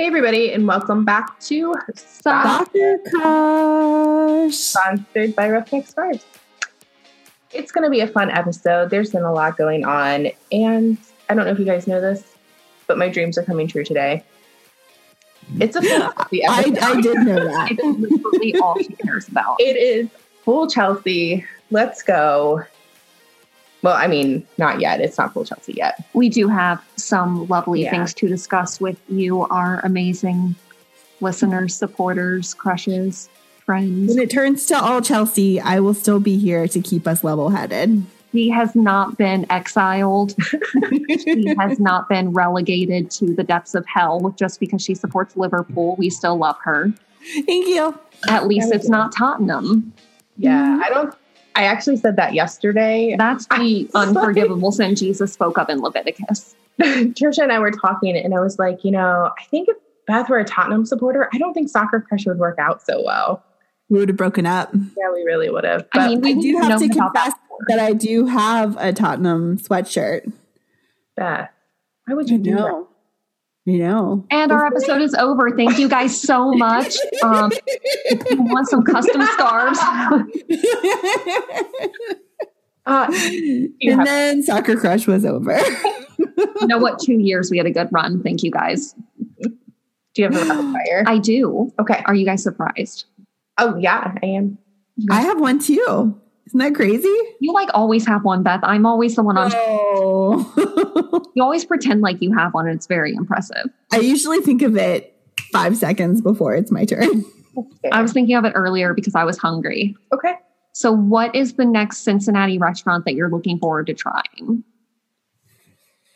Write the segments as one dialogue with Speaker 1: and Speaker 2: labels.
Speaker 1: Hey, everybody, and welcome back to
Speaker 2: Soccer Crush.
Speaker 1: sponsored by Roughneck Scarves. It's going to be a fun episode. There's been a lot going on, and I don't know if you guys know this, but my dreams are coming true today. It's a full Chelsea
Speaker 2: I,
Speaker 1: episode.
Speaker 2: I did know that.
Speaker 3: It is literally all she cares about.
Speaker 1: It is full Chelsea. Let's go. Well, I mean, not yet. It's not full Chelsea yet.
Speaker 3: We do have some lovely
Speaker 1: Yeah.
Speaker 3: things to discuss with you, our amazing listeners, supporters, crushes, friends.
Speaker 2: When it turns to all Chelsea, I will still be here to keep us level headed.
Speaker 3: He has not been exiled. he has not been relegated to the depths of hell just because she supports Liverpool. We still love her.
Speaker 2: Thank you.
Speaker 3: At least it's not Tottenham.
Speaker 1: Yeah, I don't. I actually said that yesterday.
Speaker 3: That's the
Speaker 1: I'm
Speaker 3: unforgivable sin Jesus spoke of in Leviticus.
Speaker 1: Trisha and I were talking, and I was like, you know, I think if Beth were a Tottenham supporter, I don't think Soccer Crush would work out so well.
Speaker 2: We would have broken up.
Speaker 1: Yeah, we really would have.
Speaker 3: I mean,
Speaker 2: I do have to confess
Speaker 3: before.
Speaker 2: that I do have a Tottenham sweatshirt.
Speaker 1: Beth, why would you do that?
Speaker 2: You know.
Speaker 3: And our episode is over. Thank you guys so much. Um, if you want some custom scarves,
Speaker 1: Uh,
Speaker 2: and
Speaker 1: have-
Speaker 2: then Soccer Crush was over.
Speaker 3: you know what? Two years we had a good run. Thank you guys.
Speaker 1: do you have a rapid fire?
Speaker 3: I do.
Speaker 1: okay.
Speaker 3: Are you guys surprised?
Speaker 1: Oh yeah, I am.
Speaker 2: I have one too. Isn't that crazy?
Speaker 3: You like always have one, Beth. I'm always the one on.
Speaker 2: Oh.
Speaker 3: You always pretend like you have one, and it's very impressive.
Speaker 2: I usually think of it five seconds before it's my turn.
Speaker 3: I was thinking of it earlier because I was hungry.
Speaker 1: okay.
Speaker 3: So, what is the next Cincinnati restaurant that you're looking forward to trying?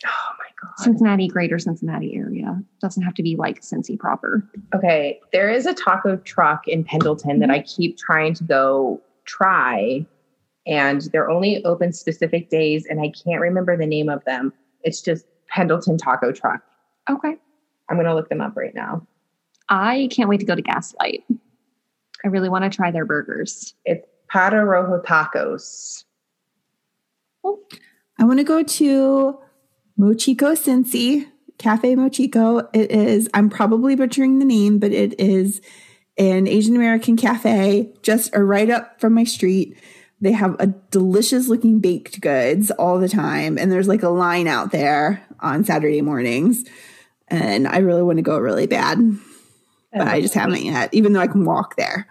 Speaker 1: Oh my god.
Speaker 3: Cincinnati, greater Cincinnati area. Doesn't have to be like Cincy proper.
Speaker 1: Okay, there is a taco truck in Pendleton that mm-hmm. I keep trying to go try, and they're only open specific days, and I can't remember the name of them. It's just Pendleton Taco Truck.
Speaker 3: Okay.
Speaker 1: I'm gonna look them up right now.
Speaker 3: I can't wait to go to Gaslight. I really want to try their burgers.
Speaker 1: It's Para Rojo Tacos.
Speaker 2: I want to go to Mochico Cincy, Cafe Mochico. It is, I'm probably butchering the name, but it is an Asian American cafe just right up from my street. They have a delicious looking baked goods all the time. And there's like a line out there on Saturday mornings. And I really want to go really bad, but I just haven't yet, even though I can walk there.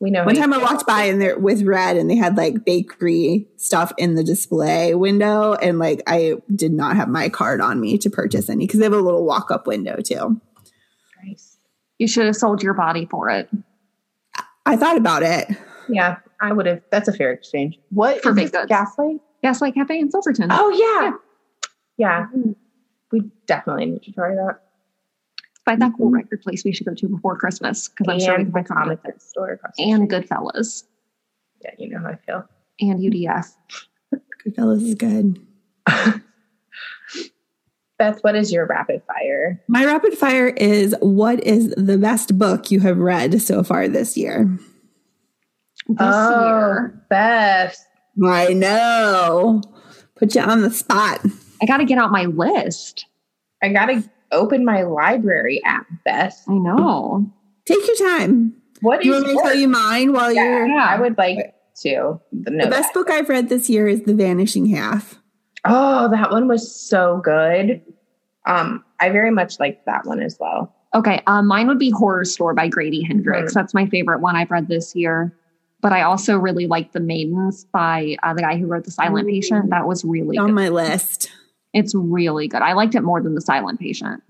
Speaker 1: We know
Speaker 2: One time I walked by and there with Red and they had like bakery stuff in the display window and like I did not have my card on me to purchase any because they have a little walk up window too.
Speaker 1: Nice.
Speaker 3: You should have sold your body for it.
Speaker 2: I thought about it.
Speaker 1: Yeah, I would have. That's a fair exchange. What
Speaker 3: For
Speaker 1: is this,
Speaker 3: goods.
Speaker 1: Gaslight?
Speaker 3: Gaslight Cafe in Silverton.
Speaker 1: Oh yeah, yeah. We definitely need to try that.
Speaker 3: Find that cool
Speaker 2: Mhm.
Speaker 3: record place we should go to before Christmas because I'm sure we
Speaker 1: and
Speaker 3: can
Speaker 1: the
Speaker 3: find
Speaker 1: comic
Speaker 3: it.
Speaker 1: book store
Speaker 3: And
Speaker 1: street.
Speaker 3: Goodfellas
Speaker 1: Yeah, you know how I feel.
Speaker 3: and UDF.
Speaker 2: Goodfellas is good.
Speaker 1: Beth, what is your rapid fire?
Speaker 2: My rapid fire is what is the best book you have read so far this year?
Speaker 3: This
Speaker 1: Oh.
Speaker 3: year,
Speaker 1: Beth.
Speaker 2: I know. Put you on the spot.
Speaker 3: I got to get out my list.
Speaker 1: I gotta open my library app, Beth.
Speaker 3: I know.
Speaker 2: Take your time.
Speaker 1: What
Speaker 2: Do you want me to tell you mine while
Speaker 1: Yeah,
Speaker 2: you're
Speaker 3: Yeah.
Speaker 1: I would like to
Speaker 2: the
Speaker 1: that.
Speaker 2: best book I've read this year is The Vanishing Half.
Speaker 1: Oh, that one was so good. Um, I very much liked that one as well.
Speaker 3: Okay, um, mine would be Horrorstör by Grady Hendrix.
Speaker 1: Mhm.
Speaker 3: That's my favorite one I've read this year. But I also really like The Maidens by uh, the guy who wrote The Silent
Speaker 1: Ooh.
Speaker 3: Patient. That was really
Speaker 2: on
Speaker 3: good.
Speaker 2: my list.
Speaker 3: It's really good. I liked it more than The Silent Patient.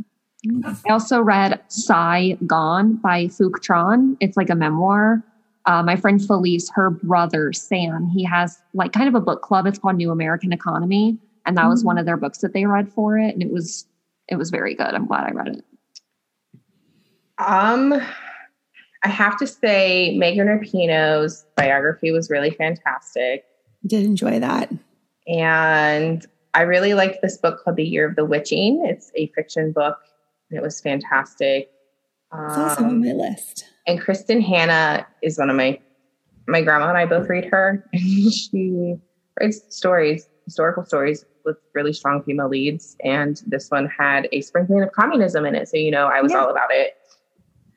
Speaker 3: I also read Sigh, Gone by Phuc Tran. It's like a memoir. Uh, my friend Felice, her brother Sam, he has like kind of a book club. It's called New American Economy, and that was
Speaker 2: Mm.
Speaker 3: one of their books that they read for it, and it was it was very good. I'm glad I read it.
Speaker 1: Um, I have to say, Megan Rapinoe's biography was really fantastic.
Speaker 2: Did enjoy that.
Speaker 1: And I really liked this book called The Year of the Witching. It's a fiction book, and it was fantastic.
Speaker 2: It's also on
Speaker 1: Um,
Speaker 2: my list.
Speaker 1: and Kristin Hannah is one of my my grandma and I both read her. she writes stories, historical stories, with really strong female leads, and this one had a sprinkling of communism in it. So you know, I was
Speaker 3: Yeah.
Speaker 1: all about it.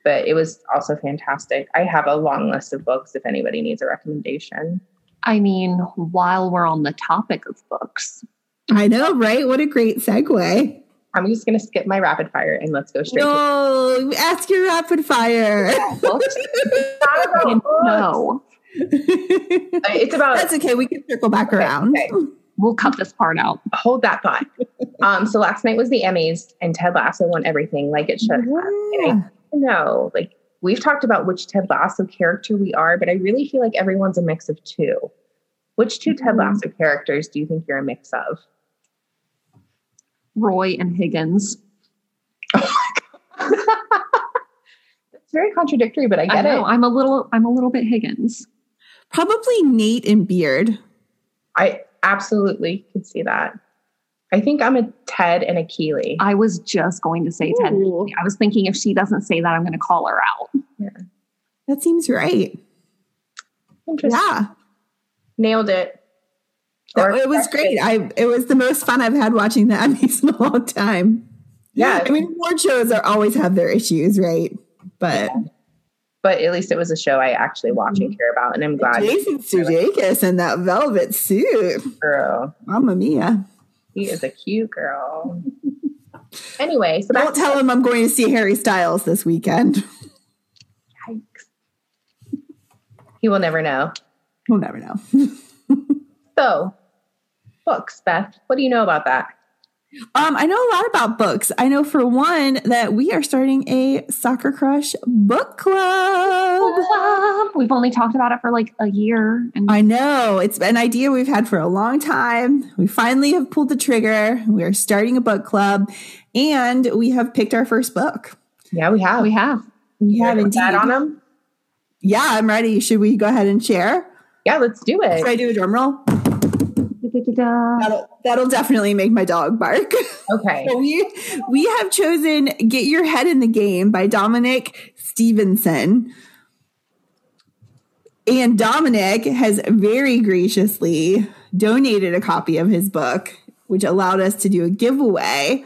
Speaker 1: But it was also fantastic. I have a long list of books if anybody needs a recommendation.
Speaker 3: I mean, while we're on the topic of books,
Speaker 2: I know, right? What a great segue.
Speaker 1: I'm just going to skip my rapid fire and let's go straight to
Speaker 2: No, ask your rapid fire.
Speaker 1: books. It's not about
Speaker 3: and
Speaker 1: books.
Speaker 3: no,
Speaker 1: It's about
Speaker 2: That's okay. We can circle back
Speaker 1: Okay,
Speaker 2: around.
Speaker 1: okay.
Speaker 3: we'll cut this part out.
Speaker 1: hold that thought. Um, so last night was the Emmys, and Ted Lasso won everything like it should have. And
Speaker 2: Yeah.
Speaker 1: I know, like we've talked about which Ted Lasso character we are, but I really feel like everyone's a mix of two. Which 2 Ted
Speaker 2: Mhm.
Speaker 1: Lasso characters do you think you're a mix of?
Speaker 3: Roy and Higgins.
Speaker 1: It's very contradictory, but I
Speaker 3: I
Speaker 1: get
Speaker 3: know.
Speaker 1: it.
Speaker 3: I'm a little. I'm a little bit Higgins.
Speaker 2: Probably Nate and Beard.
Speaker 1: I absolutely could see that. I think I'm a Ted and a Keeley.
Speaker 3: I was just going to say Ted.
Speaker 2: Ooh.
Speaker 3: I was thinking if she doesn't say that, I'm going to call her out.
Speaker 2: That seems right.
Speaker 1: Interesting.
Speaker 2: Yeah.
Speaker 1: Nailed it.
Speaker 2: No,
Speaker 1: Or-
Speaker 2: it was great. I it was the most fun I've had watching the Emmys in a long time.
Speaker 1: Yeah.
Speaker 2: I mean, award shows are always have their issues, right? But
Speaker 1: But at least it was a show I actually watch and care about, and I'm glad.
Speaker 2: Jason Sudeikis in that velvet suit,
Speaker 1: Girl,
Speaker 2: Mamma Mia!
Speaker 1: He is a cute girl. Anyway, so
Speaker 2: Don't tell him I'm going to see Harry Styles this weekend.
Speaker 1: Yikes. He will never know.
Speaker 2: He'll never know.
Speaker 1: So, books, Beth. What do you know about that?
Speaker 2: Um, I know a lot about books. I know for one that we are starting a Soccer Crush book club.
Speaker 3: We've only talked about it for like a year, and
Speaker 2: I know it's an idea we've had for a long time. We finally have pulled the trigger. We are starting a book club, and we have picked our first book.
Speaker 1: Yeah, we have.
Speaker 3: we have.
Speaker 2: We have indeed.
Speaker 1: on them.
Speaker 2: Yeah, I'm ready. Should we go ahead and share?
Speaker 1: Yeah, let's do it. Should.
Speaker 2: I do a drum roll? That'll, that'll definitely make my dog bark.
Speaker 1: Okay.
Speaker 2: So we we have chosen "Get Your Head in the Game" by Dominic Stevenson, and Dominic has very graciously donated a copy of his book, which allowed us to do a giveaway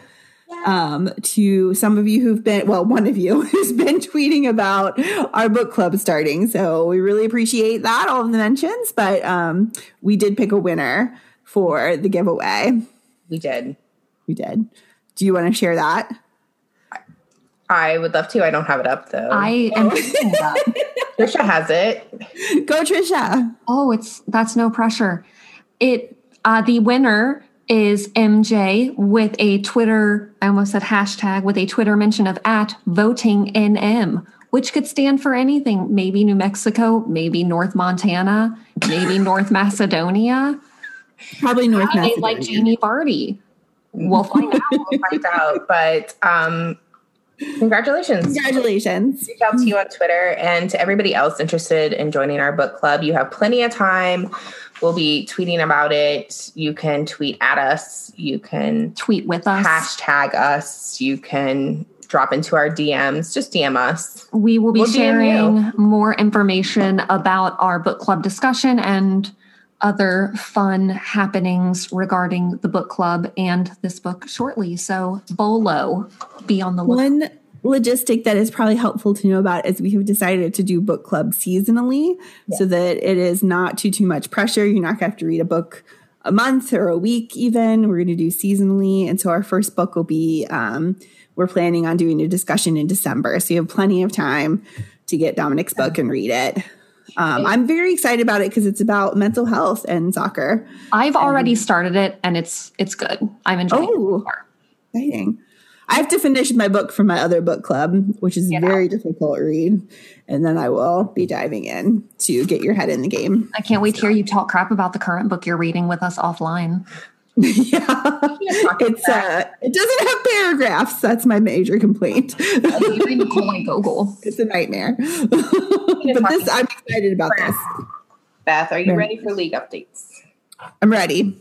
Speaker 2: um, to some of you who've been well, one of you who's been tweeting about our book club starting. So we really appreciate that, all of the mentions. But um, we did pick a winner for the giveaway.
Speaker 1: We did.
Speaker 2: We did. Do you want to share that?
Speaker 1: I would love to. I don't have it up though.
Speaker 3: I am. picking it.
Speaker 1: Trisha has it.
Speaker 2: Go, Trisha.
Speaker 3: Oh, it's that's no pressure. It uh, the winner is MJ with a Twitter. I almost said hashtag with a Twitter mention of at voting NM, which could stand for anything. Maybe New Mexico, maybe North Montana, maybe North Macedonia.
Speaker 2: Probably North
Speaker 3: They
Speaker 2: Macedonia.
Speaker 3: like Jamie Vardy. We'll find out.
Speaker 1: We'll find out. But um, congratulations.
Speaker 2: Congratulations.
Speaker 1: reach out to you on Twitter and to everybody else interested in joining our book club. You have plenty of time. We'll be tweeting about it. You can tweet at us. You can
Speaker 3: Tweet with us.
Speaker 1: hashtag us. You can drop into our DMs. Just DM us.
Speaker 3: We will be
Speaker 1: We'll
Speaker 3: sharing more information about our book club discussion and other fun happenings regarding the book club and this book shortly. So, Bolo, be on the lookout.
Speaker 2: One logistic that is probably helpful to know about is we have decided to do book club seasonally so that it is not too too much pressure. You're not going to have to read a book a month or a week even. We're going to do seasonally. And so our first book will be um, we're planning on doing a discussion in December. So you have plenty of time to get Dominic's book and read it. Um, I'm very excited about it because it's about mental health and soccer.
Speaker 3: I've already started it and it's it's good. I'm enjoying it
Speaker 2: Oh.
Speaker 3: so far.
Speaker 2: Exciting. I have to finish my book from my other book club, which is a very difficult read. And then I will be diving in to get your head in the game.
Speaker 3: I can't wait to hear you talk crap about the current book you're reading with us offline.
Speaker 2: yeah. It's uh it doesn't have paragraphs. That's my major complaint.
Speaker 3: You read Nikolai Gogol.
Speaker 2: it's a nightmare. but this I'm excited about this.
Speaker 1: Beth, are you ready for league updates?
Speaker 2: I'm ready.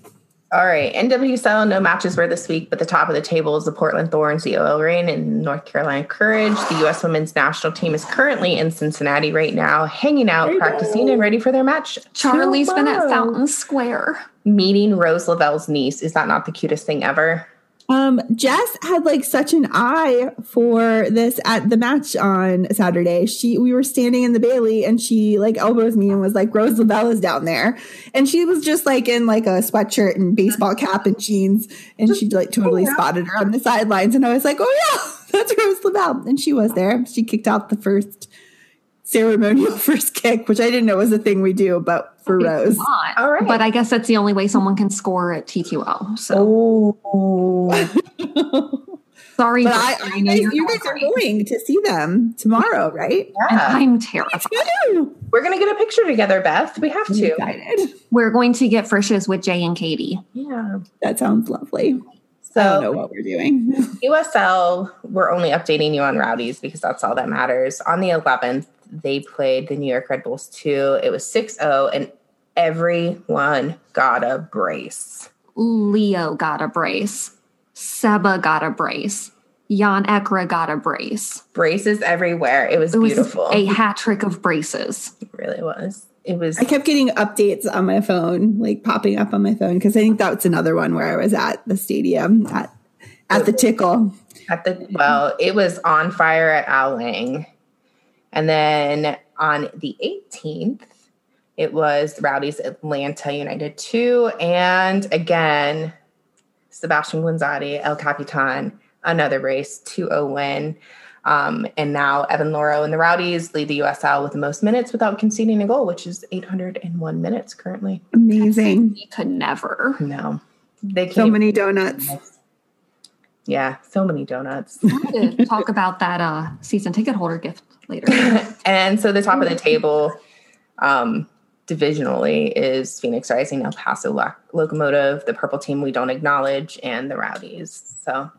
Speaker 1: All right. NWSL, no matches were this week, but the top of the table is the Portland Thorns, the OL Reign, and North Carolina Courage. The U.S. women's national team is currently in Cincinnati right now, hanging out, practicing,
Speaker 2: go.
Speaker 1: and ready for their match.
Speaker 3: Charlie's been at. Fountain Square.
Speaker 1: Meeting Rose Lavelle's niece. Is that not the cutest thing ever?
Speaker 2: Um, Jess had like such an eye for this at the match on Saturday. She we were standing in the Bailey and she like elbows me and was like, Rose Lavelle is down there. And she was just like in like a sweatshirt and baseball cap and jeans. And she like totally spotted her on the sidelines. And I was like, Oh yeah, that's Rose Lavelle. And she was there. She kicked out the first ceremonial first kick, which I didn't know was a thing we do, but for Rose.
Speaker 3: Not.
Speaker 1: All right.
Speaker 3: But I guess that's the only way someone can score at TQL. So
Speaker 1: Oh,
Speaker 3: sorry.
Speaker 2: But
Speaker 3: but
Speaker 2: I, I,
Speaker 3: know you're
Speaker 2: you
Speaker 3: not
Speaker 2: guys are
Speaker 3: right.
Speaker 2: going to see them tomorrow, right?
Speaker 3: And
Speaker 1: yeah.
Speaker 3: I'm terrified.
Speaker 1: We're gonna get a picture together, Beth. We have
Speaker 2: I'm
Speaker 1: to.
Speaker 2: excited.
Speaker 3: We're going to get frishes with Jay and Katie.
Speaker 1: Yeah.
Speaker 2: That sounds lovely. I don't know
Speaker 1: So
Speaker 2: what we're doing.
Speaker 1: USL, we're only updating you on Rowdies because that's all that matters. On the 11th, they played the New York Red Bulls 2. It was 6 0, and everyone got a brace.
Speaker 3: Leo got a brace. Seba got a brace. Yann Ekra got a brace.
Speaker 1: Braces everywhere. It was,
Speaker 3: It was
Speaker 1: beautiful.
Speaker 3: a hat trick of braces.
Speaker 1: it really was. It was.
Speaker 2: I kept getting updates on my phone, like popping up on my phone, because I think that was another one where I was at the stadium at at the tickle.
Speaker 1: At the well, it was on fire at Al Lang. And then on the 18th, it was the Rowdies Atlanta United 2. And again, Sebastian Guenzatti, El Capitan, another race, 2 0 win. Um, and now Evan Louro and the Rowdies lead the USL with the most minutes without conceding a goal, which is 801 minutes currently.
Speaker 2: Amazing.
Speaker 3: We could never.
Speaker 1: No, they can't.
Speaker 2: So many donuts.
Speaker 1: Yeah, so many donuts.
Speaker 3: Could talk about that uh, season ticket holder gift later.
Speaker 1: and so the top of the table um, divisionally is Phoenix Rising, El Paso Lo- Locomotive, the purple team we don't acknowledge, and the Rowdies. So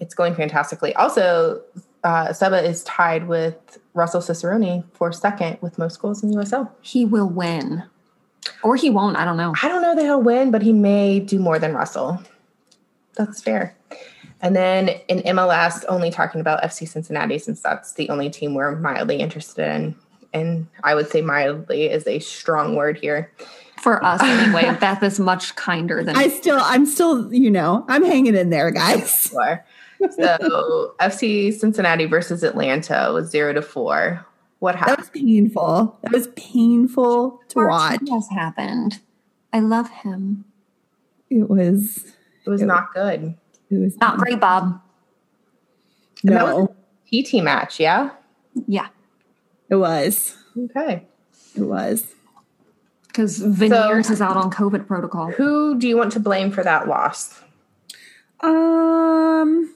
Speaker 1: it's going fantastically. Also, uh, Seba is tied with Russell Cicerone for second with most goals in USL.
Speaker 3: he will win. Or he won't. I don't know.
Speaker 1: I don't know that he'll win, but he may do more than Russell. That's fair. And then in MLS, only talking about FC Cincinnati since that's the only team we're mildly interested in. And I would say mildly is a strong word here.
Speaker 3: For us, anyway, Beth is much kinder than
Speaker 2: I still, I'm still, you know, I'm hanging in there, guys.
Speaker 1: Four. So FC Cincinnati versus Atlanta was zero to four. What happened?
Speaker 2: That was painful. That was painful to watch.
Speaker 3: What has happened. I love him.
Speaker 2: It was,
Speaker 1: It was not good.
Speaker 2: it was
Speaker 3: Not great, Bob.
Speaker 1: And that was
Speaker 2: No,
Speaker 1: a PT match, yeah?
Speaker 3: Yeah,
Speaker 2: it was.
Speaker 1: Okay.
Speaker 2: It was.
Speaker 3: because Veneers is out on COVID protocol.
Speaker 1: Who do you want to blame for that loss?
Speaker 2: Um,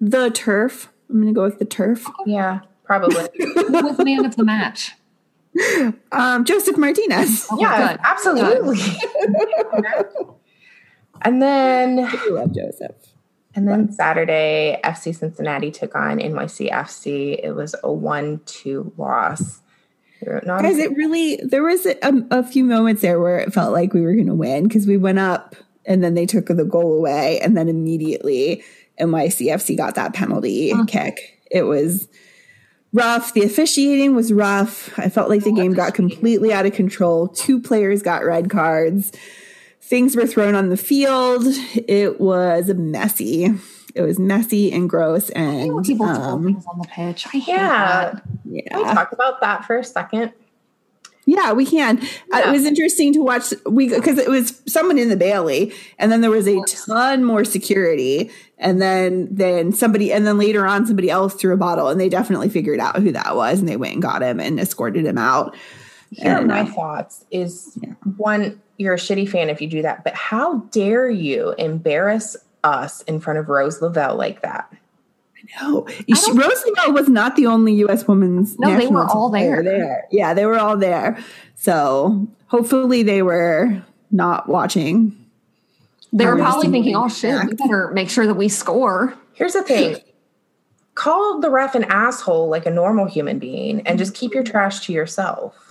Speaker 2: the turf. I'm gonna go with the turf.
Speaker 1: Yeah, probably.
Speaker 3: Who was man of the match?
Speaker 2: Um, Josef Martinez.
Speaker 3: Oh,
Speaker 1: yeah,
Speaker 3: good.
Speaker 1: absolutely. and then
Speaker 2: I love Josef.
Speaker 1: and then Saturday, FC Cincinnati took on NYCFC. It was a one-two loss.
Speaker 2: Guys, it really there was a, um, a few moments there where it felt like we were going to win because we went up and then they took the goal away and then immediately NYCFC got that penalty oh. kick. It was rough. The officiating was rough. I felt like the oh, game got completely out of control. Two players got red cards. Things were thrown on the field. It was messy. It was messy and gross
Speaker 3: I
Speaker 2: and
Speaker 3: people
Speaker 2: um,
Speaker 3: things on the pitch. I hate
Speaker 1: yeah.
Speaker 3: that.
Speaker 1: Can we
Speaker 2: yeah.
Speaker 1: talk about that for a second?
Speaker 2: Yeah, we can. Uh, it was interesting to watch we because it was someone in the Bailey, and then there was a ton more security, and then then somebody, and then later on somebody else threw a bottle, and they definitely figured out who that was, and they went and got him and escorted him out.
Speaker 1: Here are
Speaker 2: And,
Speaker 1: my
Speaker 2: uh,
Speaker 1: thoughts is one, you're a shitty fan if you do that, but how dare you embarrass us in front of Rose Lavelle like that?
Speaker 2: No, she, Rose Lavelle was not the only U.S. women's.
Speaker 3: No, they
Speaker 2: national
Speaker 3: were all
Speaker 2: team player
Speaker 3: there.
Speaker 2: there. Yeah, they were all there. So hopefully they were not watching.
Speaker 3: They were probably thinking, "Oh
Speaker 2: react.
Speaker 3: shit, we better make sure that we score."
Speaker 1: Here's the thing. Call the ref an asshole like a normal human being and just keep your trash to yourself.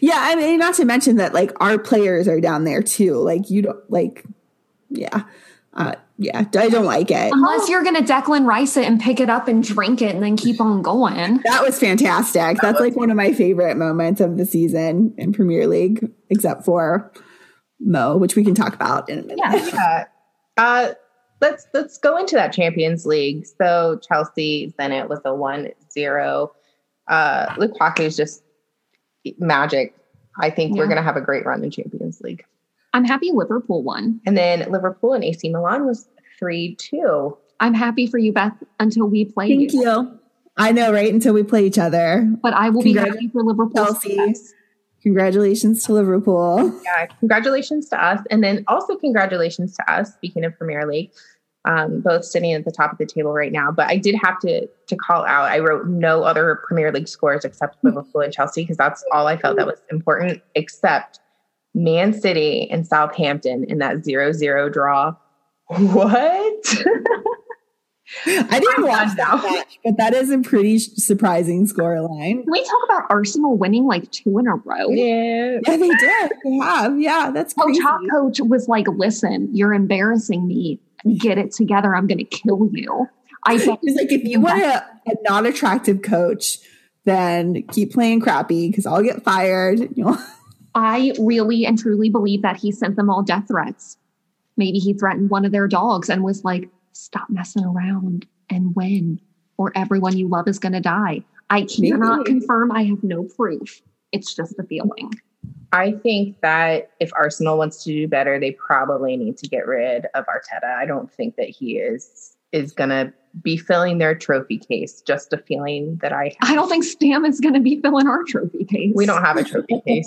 Speaker 2: Yeah, I mean, not to mention that like our players are down there too. Like you don't like, yeah, uh, yeah. I don't like it.
Speaker 3: Unless you're gonna Declan Rice it and pick it up and drink it and then keep on going.
Speaker 2: That was fantastic. That's like one of my favorite moments of the season in Premier League, except for Mo, which we can talk about in a minute.
Speaker 1: Yeah. yeah. Uh, let's let's go into that Champions League. So Chelsea, then it was a 1-0. Uh, Lukaku is just magic. I think yeah. we're going to have a great run in Champions League.
Speaker 3: I'm happy Liverpool won.
Speaker 1: And then Liverpool and AC Milan was 3 2.
Speaker 3: I'm happy for you, Beth, until we play.
Speaker 2: Thank you. you. I know, right? Until we play each other.
Speaker 3: But I will be happy for Liverpool. Chelsea.
Speaker 2: Congratulations to Liverpool.
Speaker 1: Yeah, congratulations to us. And then also congratulations to us, speaking of Premier League, um, both sitting at the top of the table right now. But I did have to to call out, I wrote no other Premier League scores except Liverpool and Chelsea, because that's all I felt that was important, except Man City and Southampton in that zero zero draw. What?
Speaker 2: I didn't watch that but that is a pretty surprising scoreline.
Speaker 3: Can we talk about Arsenal winning like two in a row?
Speaker 2: Yeah, yeah, they did. They have. Yeah, that's crazy.
Speaker 3: Oh, top coach was like, "Listen, you're embarrassing me. Get it together. I'm going to kill you."
Speaker 2: I He's like, if you want a, a non attractive coach, then keep playing crappy because I'll get fired. You know.
Speaker 3: I really and truly believe that he sent them all death threats. Maybe he threatened one of their dogs and was like, stop messing around and win, or everyone you love is going to die. I cannot Maybe. confirm. I have no proof. It's just a feeling.
Speaker 1: I think that if Arsenal wants to do better, they probably need to get rid of Arteta. I don't think that he is is going to be filling their trophy case. Just a feeling that I
Speaker 3: have. I don't think Stam is going to be filling our trophy case.
Speaker 1: We don't have a trophy case.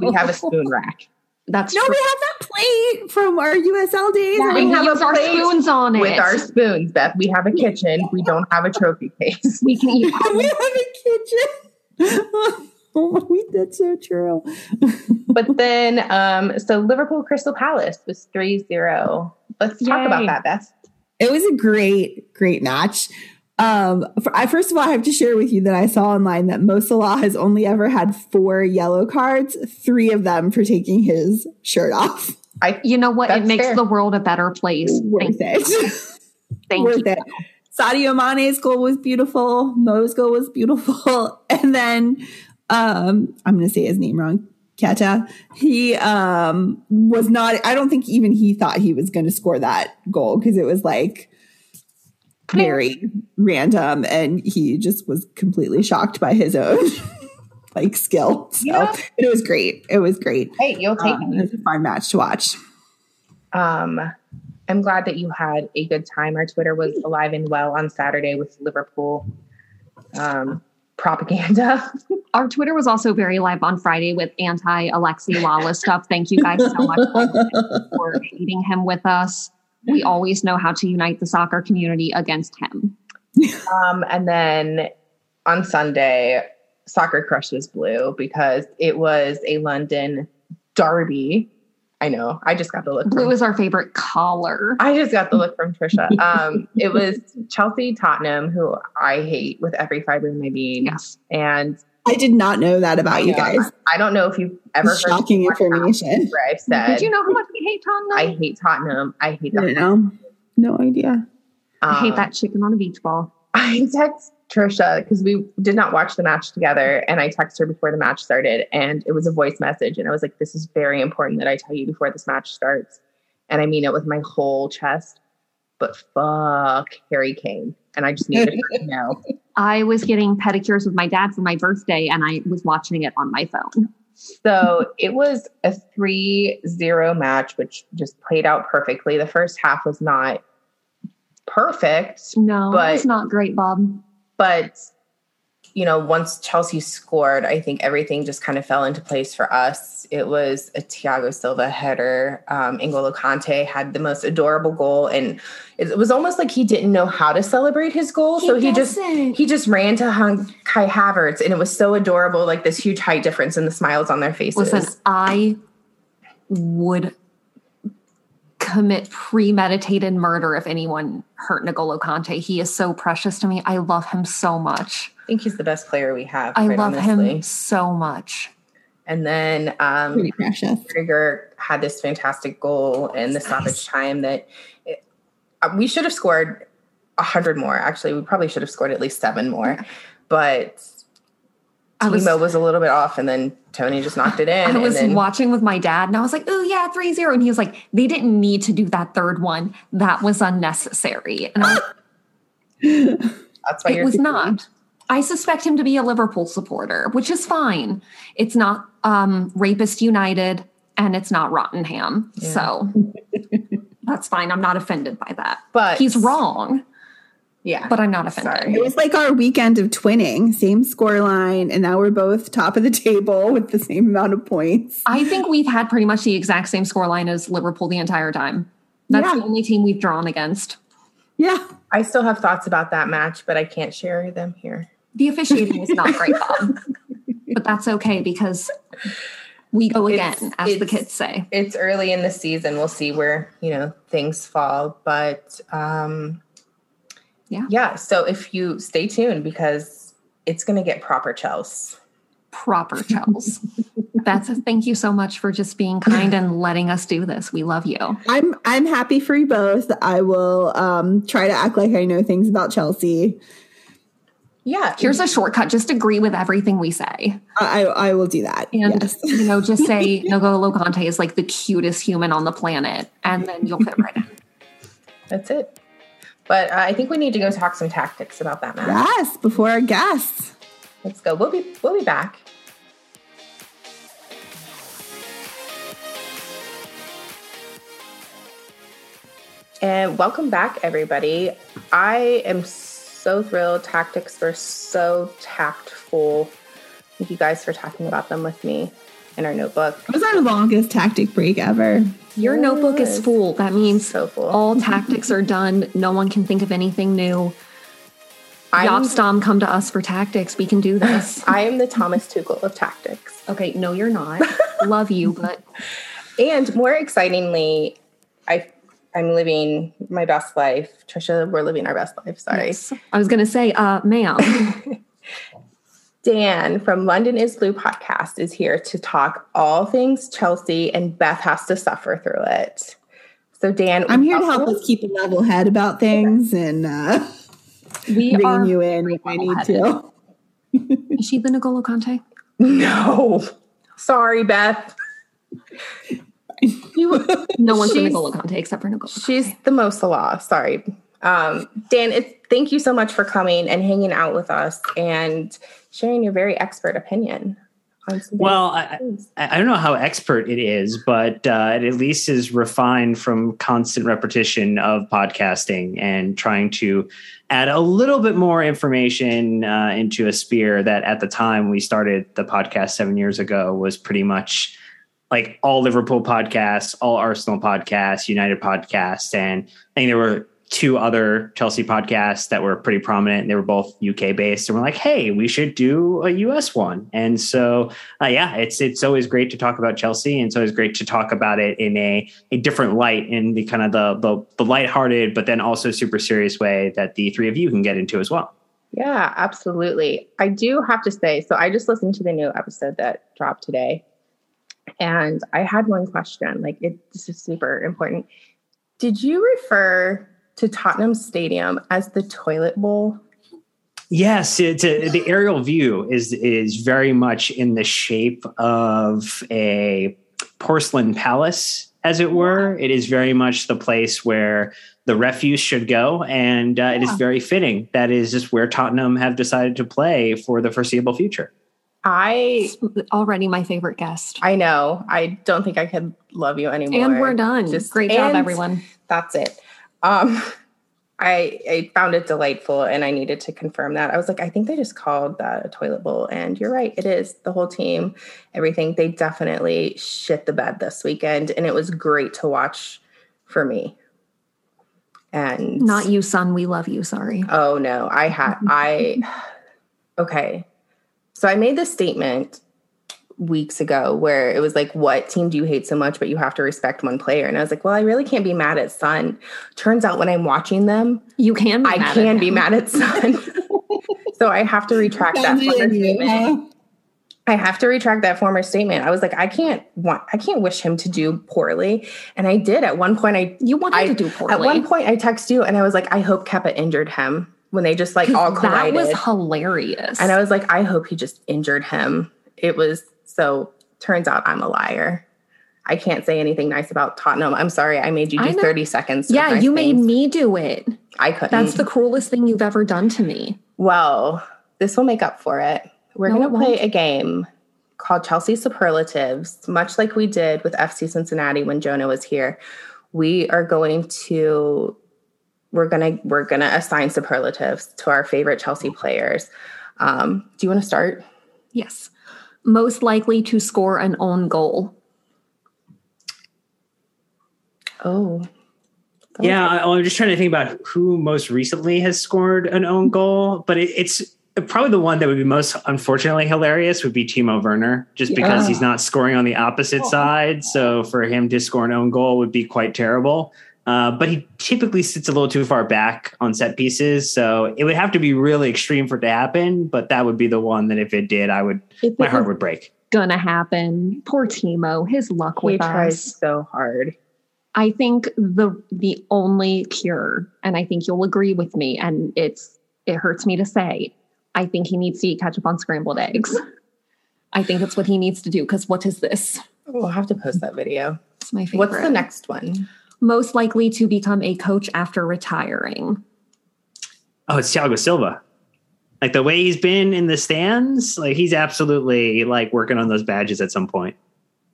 Speaker 1: we have a spoon rack.
Speaker 2: That's no, true. we have that plate from our USL days.
Speaker 3: Yeah, we, we have our spoons on it
Speaker 1: with our spoons. Beth, we have a kitchen. We don't have a trophy case.
Speaker 3: We can eat.
Speaker 2: we have a kitchen. Oh, that's so true.
Speaker 1: but then, um, so Liverpool Crystal Palace was 3 0. Let's talk Yay. about that, Beth.
Speaker 2: It was a great, great match. Um, for, I first of all I have to share with you that I saw online that Mo Salah has only ever had four yellow cards, three of them for taking his shirt off.
Speaker 3: I, you know what? It makes fair. the world a better place.
Speaker 2: Worth Thank it. Thank Worth you. It. Sadio Mane's goal was beautiful. Mo's goal was beautiful, and then um, I'm going to say his name wrong. Keita, he um, was not. I don't think even he thought he was going to score that goal because it was like very random and he just was completely shocked by his own like skill. So yeah. it was great. It was great.
Speaker 1: Hey, you'll take
Speaker 2: um, it. was a fun match to watch.
Speaker 1: Um I'm glad that you had a good time. Our Twitter was alive and well on Saturday with Liverpool um, propaganda.
Speaker 3: Our Twitter was also very live on Friday with anti Alexi Lalas stuff. Thank you guys so much for hating him with us we always know how to unite the soccer community against him.
Speaker 1: Um, and then on Sunday, Soccer Crush was blue because it was a London derby. I know. I just got the look.
Speaker 3: Blue from, is our favorite color.
Speaker 1: I just got the look from Trisha. Um, it was Chelsea Tottenham, who I hate with every fiber in my being.
Speaker 3: Yes.
Speaker 1: And
Speaker 2: I did not know that about you guys.
Speaker 1: I don't know if you've ever
Speaker 2: heard shocking information.
Speaker 1: Where I've said,
Speaker 3: did you know how much we hate Tottenham?
Speaker 1: I hate Tottenham. I hate. I
Speaker 2: know. No idea. Um,
Speaker 3: I hate that chicken on a beach ball.
Speaker 1: I text Trisha because we did not watch the match together, and I texted her before the match started, and it was a voice message, and I was like, "This is very important that I tell you before this match starts," and I mean it with my whole chest. But fuck Harry Kane, and I just needed to know.
Speaker 3: I was getting pedicures with my dad for my birthday and I was watching it on my phone.
Speaker 1: So it was a 3 0 match, which just played out perfectly. The first half was not perfect.
Speaker 3: No, but, it's not great, Bob.
Speaker 1: But you know, once Chelsea scored, I think everything just kind of fell into place for us. It was a Thiago Silva header. Um, N'Golo Kante had the most adorable goal, and it, was almost like he didn't know how to celebrate his goal. He so he doesn't. just he just ran to hung Kai Havertz, and it was so adorable, like this huge height difference and the smiles on their faces.
Speaker 3: Listen, I would commit premeditated murder if anyone hurt N'Golo Kante. He is so precious to me. I love him so much I
Speaker 1: think he's the best player we have.
Speaker 3: I love honestly. him so much.
Speaker 1: And then um,
Speaker 2: Pretty precious.
Speaker 1: Trigger had this fantastic goal in the stoppage time that it, uh, we should have scored a hundred more. Actually, we probably should have scored at least seven more. But
Speaker 3: I was,
Speaker 1: Timo was a little bit off, and then Tony just knocked it in.
Speaker 3: I was
Speaker 1: then,
Speaker 3: watching with my dad and I was like, oh, yeah, 3 0. And he was like, they didn't need to do that third one. That was unnecessary. And I,
Speaker 1: That's why
Speaker 3: it was not. I suspect him to be a Liverpool supporter, which is fine. It's not um, Rapist United and it's not Rottenham. So that's fine. I'm not offended by that.
Speaker 1: But
Speaker 3: He's wrong,
Speaker 1: Yeah,
Speaker 3: but I'm not offended.
Speaker 1: Sorry.
Speaker 2: It was like our weekend of twinning, same score line, and now we're both top of the table with the same amount of points.
Speaker 3: I think we've had pretty much the exact same scoreline as Liverpool the entire time. That's
Speaker 2: Yeah.
Speaker 3: the only team we've drawn against.
Speaker 2: Yeah.
Speaker 1: I still have thoughts about that match, but I can't share them here.
Speaker 3: The officiating was not great, Bob. but that's okay because we go again,
Speaker 1: It's-
Speaker 3: as the kids say.
Speaker 1: It's early in the season. We'll see where you know things fall, but um,
Speaker 3: Yeah.
Speaker 1: yeah. So if you stay tuned because it's going to get proper Chels.
Speaker 3: Proper Chels. that's a thank you so much for just being kind and letting us do this. We love you.
Speaker 2: I'm I'm happy for you both. I will um try to act like I know things about Chelsea.
Speaker 1: Yeah,
Speaker 3: Here's a shortcut. Just agree with everything we say.
Speaker 2: I I will do that.
Speaker 3: And,
Speaker 2: yes.
Speaker 3: you know, just say N'Golo Kante is like the cutest human on the planet. And then you'll fit right in.
Speaker 1: that's it. But uh, I think we need to go talk some tactics about that match.
Speaker 2: Yes, before our guests.
Speaker 1: Let's go. We'll be we'll be back. And welcome back, everybody. I am so thrilled. Tactics were so tactful. Thank you guys for talking about them with me in our notebook.
Speaker 2: It was our longest tactic break ever.
Speaker 3: Your notebook is full. That means
Speaker 1: So full.
Speaker 3: all tactics are done. No one can think of anything new.
Speaker 1: Jaap
Speaker 3: Stam, come to us for tactics. We can do this.
Speaker 1: I am the Thomas Tuchel of tactics.
Speaker 3: Okay, no, you're not. Love you, but
Speaker 1: And more excitingly, I I'm living my best life. Trisha, we're living our best life. Sorry.
Speaker 3: Yes. I was going to say, uh, ma'am,
Speaker 1: Dan from London is Blue podcast is here to talk all things Chelsea, and Beth has to suffer through it. So, Dan,
Speaker 2: I'm here to help us keep a level head about things and uh
Speaker 3: we
Speaker 2: bring
Speaker 3: are.
Speaker 2: you in if I need to.
Speaker 3: Is she the N'Golo Kante?
Speaker 1: No, sorry, Beth. You,
Speaker 3: No one's the
Speaker 1: She's-
Speaker 3: N'Golo Kante except for N'Golo.
Speaker 1: she's the Mo Salah. Sorry, um, Dan. It's, thank you so much for coming and hanging out with us and sharing your very expert opinion on
Speaker 4: Well, I. I I don't know how expert it is, but uh, it at least is refined from constant repetition of podcasting and trying to add a little bit more information uh, into a spear that at the time we started the podcast seven years ago was pretty much like all Liverpool podcasts, all Arsenal podcasts, United podcasts, and I think there were two other Chelsea podcasts that were pretty prominent. They were both UK based, and we're like, hey, we should do a US one. And so, uh, yeah, it's it's always great to talk about Chelsea, and it's always great to talk about it in a a different light, in the kind of the the, the lighthearted, but then also super serious way that the three of you can get into as well.
Speaker 1: Yeah, absolutely. I do have to say, so I just listened to the new episode that dropped today. And I had one question, like it this is super important. Did you refer to Tottenham Stadium as the toilet bowl?
Speaker 4: Yes, it's a, the aerial view is is very much in the shape of a porcelain palace, as it were. It is very much the place where the refuse should go, and uh, it is very fitting. That is just where Tottenham have decided to play for the foreseeable future.
Speaker 1: I
Speaker 3: Already my favorite guest.
Speaker 1: I know. I don't think I could love you anymore.
Speaker 3: And we're done.
Speaker 1: Just-
Speaker 3: Great job, everyone.
Speaker 1: That's it. Um I, I found it delightful and I needed to confirm that. I was like, I think they just called that a toilet bowl. And you're right, it is. The whole team, everything, they definitely shit the bed this weekend. And it was great to watch for me. And
Speaker 3: Not you, son. We love you. Sorry.
Speaker 1: Oh no, I had I okay. So I made this statement weeks ago where it was like, what team do you hate so much, but you have to respect one player? And I was like, well, I really can't be mad at Son. Turns out when I'm watching them,
Speaker 3: You can be
Speaker 1: I
Speaker 3: mad
Speaker 1: can
Speaker 3: at
Speaker 1: be
Speaker 3: him.
Speaker 1: mad at Son. so I have to retract that former
Speaker 2: you,
Speaker 1: statement.
Speaker 2: huh?
Speaker 1: I have to retract that former statement. I was like, I can't want I can't wish him to do poorly. And I did at one point I
Speaker 3: You want him
Speaker 1: I-
Speaker 3: to do poorly.
Speaker 1: at one point, I text you and I was like, I hope Kepa injured him when they just like all collided.
Speaker 3: That was hilarious.
Speaker 1: And I was like, I hope he just injured him. It was so turns out I'm a liar. I can't say anything nice about Tottenham. I'm sorry, I made you do 30 seconds.
Speaker 3: Yeah,
Speaker 1: nice
Speaker 3: you made
Speaker 1: things.
Speaker 3: me do it.
Speaker 1: I couldn't.
Speaker 3: That's the cruelest thing you've ever done to me.
Speaker 1: Well, this will make up for it. We're
Speaker 3: No,
Speaker 1: going to play
Speaker 3: won't.
Speaker 1: a game called Chelsea Superlatives, much like we did with FC Cincinnati when Jonah was here. We are going to we're going to we're going to assign superlatives to our favorite Chelsea players. Um, do you want to start?
Speaker 3: Yes. Most likely to score an own goal.
Speaker 1: Oh.
Speaker 4: Yeah, I, I'm just trying to think about who most recently has scored an own goal, but it, it's probably the one that would be most unfortunately hilarious would be Timo Werner, just because
Speaker 1: Yeah.
Speaker 4: he's not scoring on the opposite oh. side. So for him to score an own goal would be quite terrible. Uh, but he typically sits a little too far back on set pieces, so it would have to be really extreme for it to happen. But that would be the one that if it did, I would
Speaker 1: If
Speaker 4: my heart would break.
Speaker 3: Gonna happen. Poor Timo. His luck with
Speaker 1: He
Speaker 3: with
Speaker 1: tries
Speaker 3: us.
Speaker 1: so hard.
Speaker 3: I think the the only cure, and I think you'll agree with me, and it's it hurts me to say, I think he needs to eat ketchup on scrambled eggs. I think that's what he needs to do. Because what is this?
Speaker 1: We'll have to post that video.
Speaker 3: It's my favorite.
Speaker 1: What's the next one?
Speaker 3: Most likely to become a coach after retiring.
Speaker 4: Oh, it's Thiago Silva. Like the way he's been in the stands, like he's absolutely like working on those badges at some point.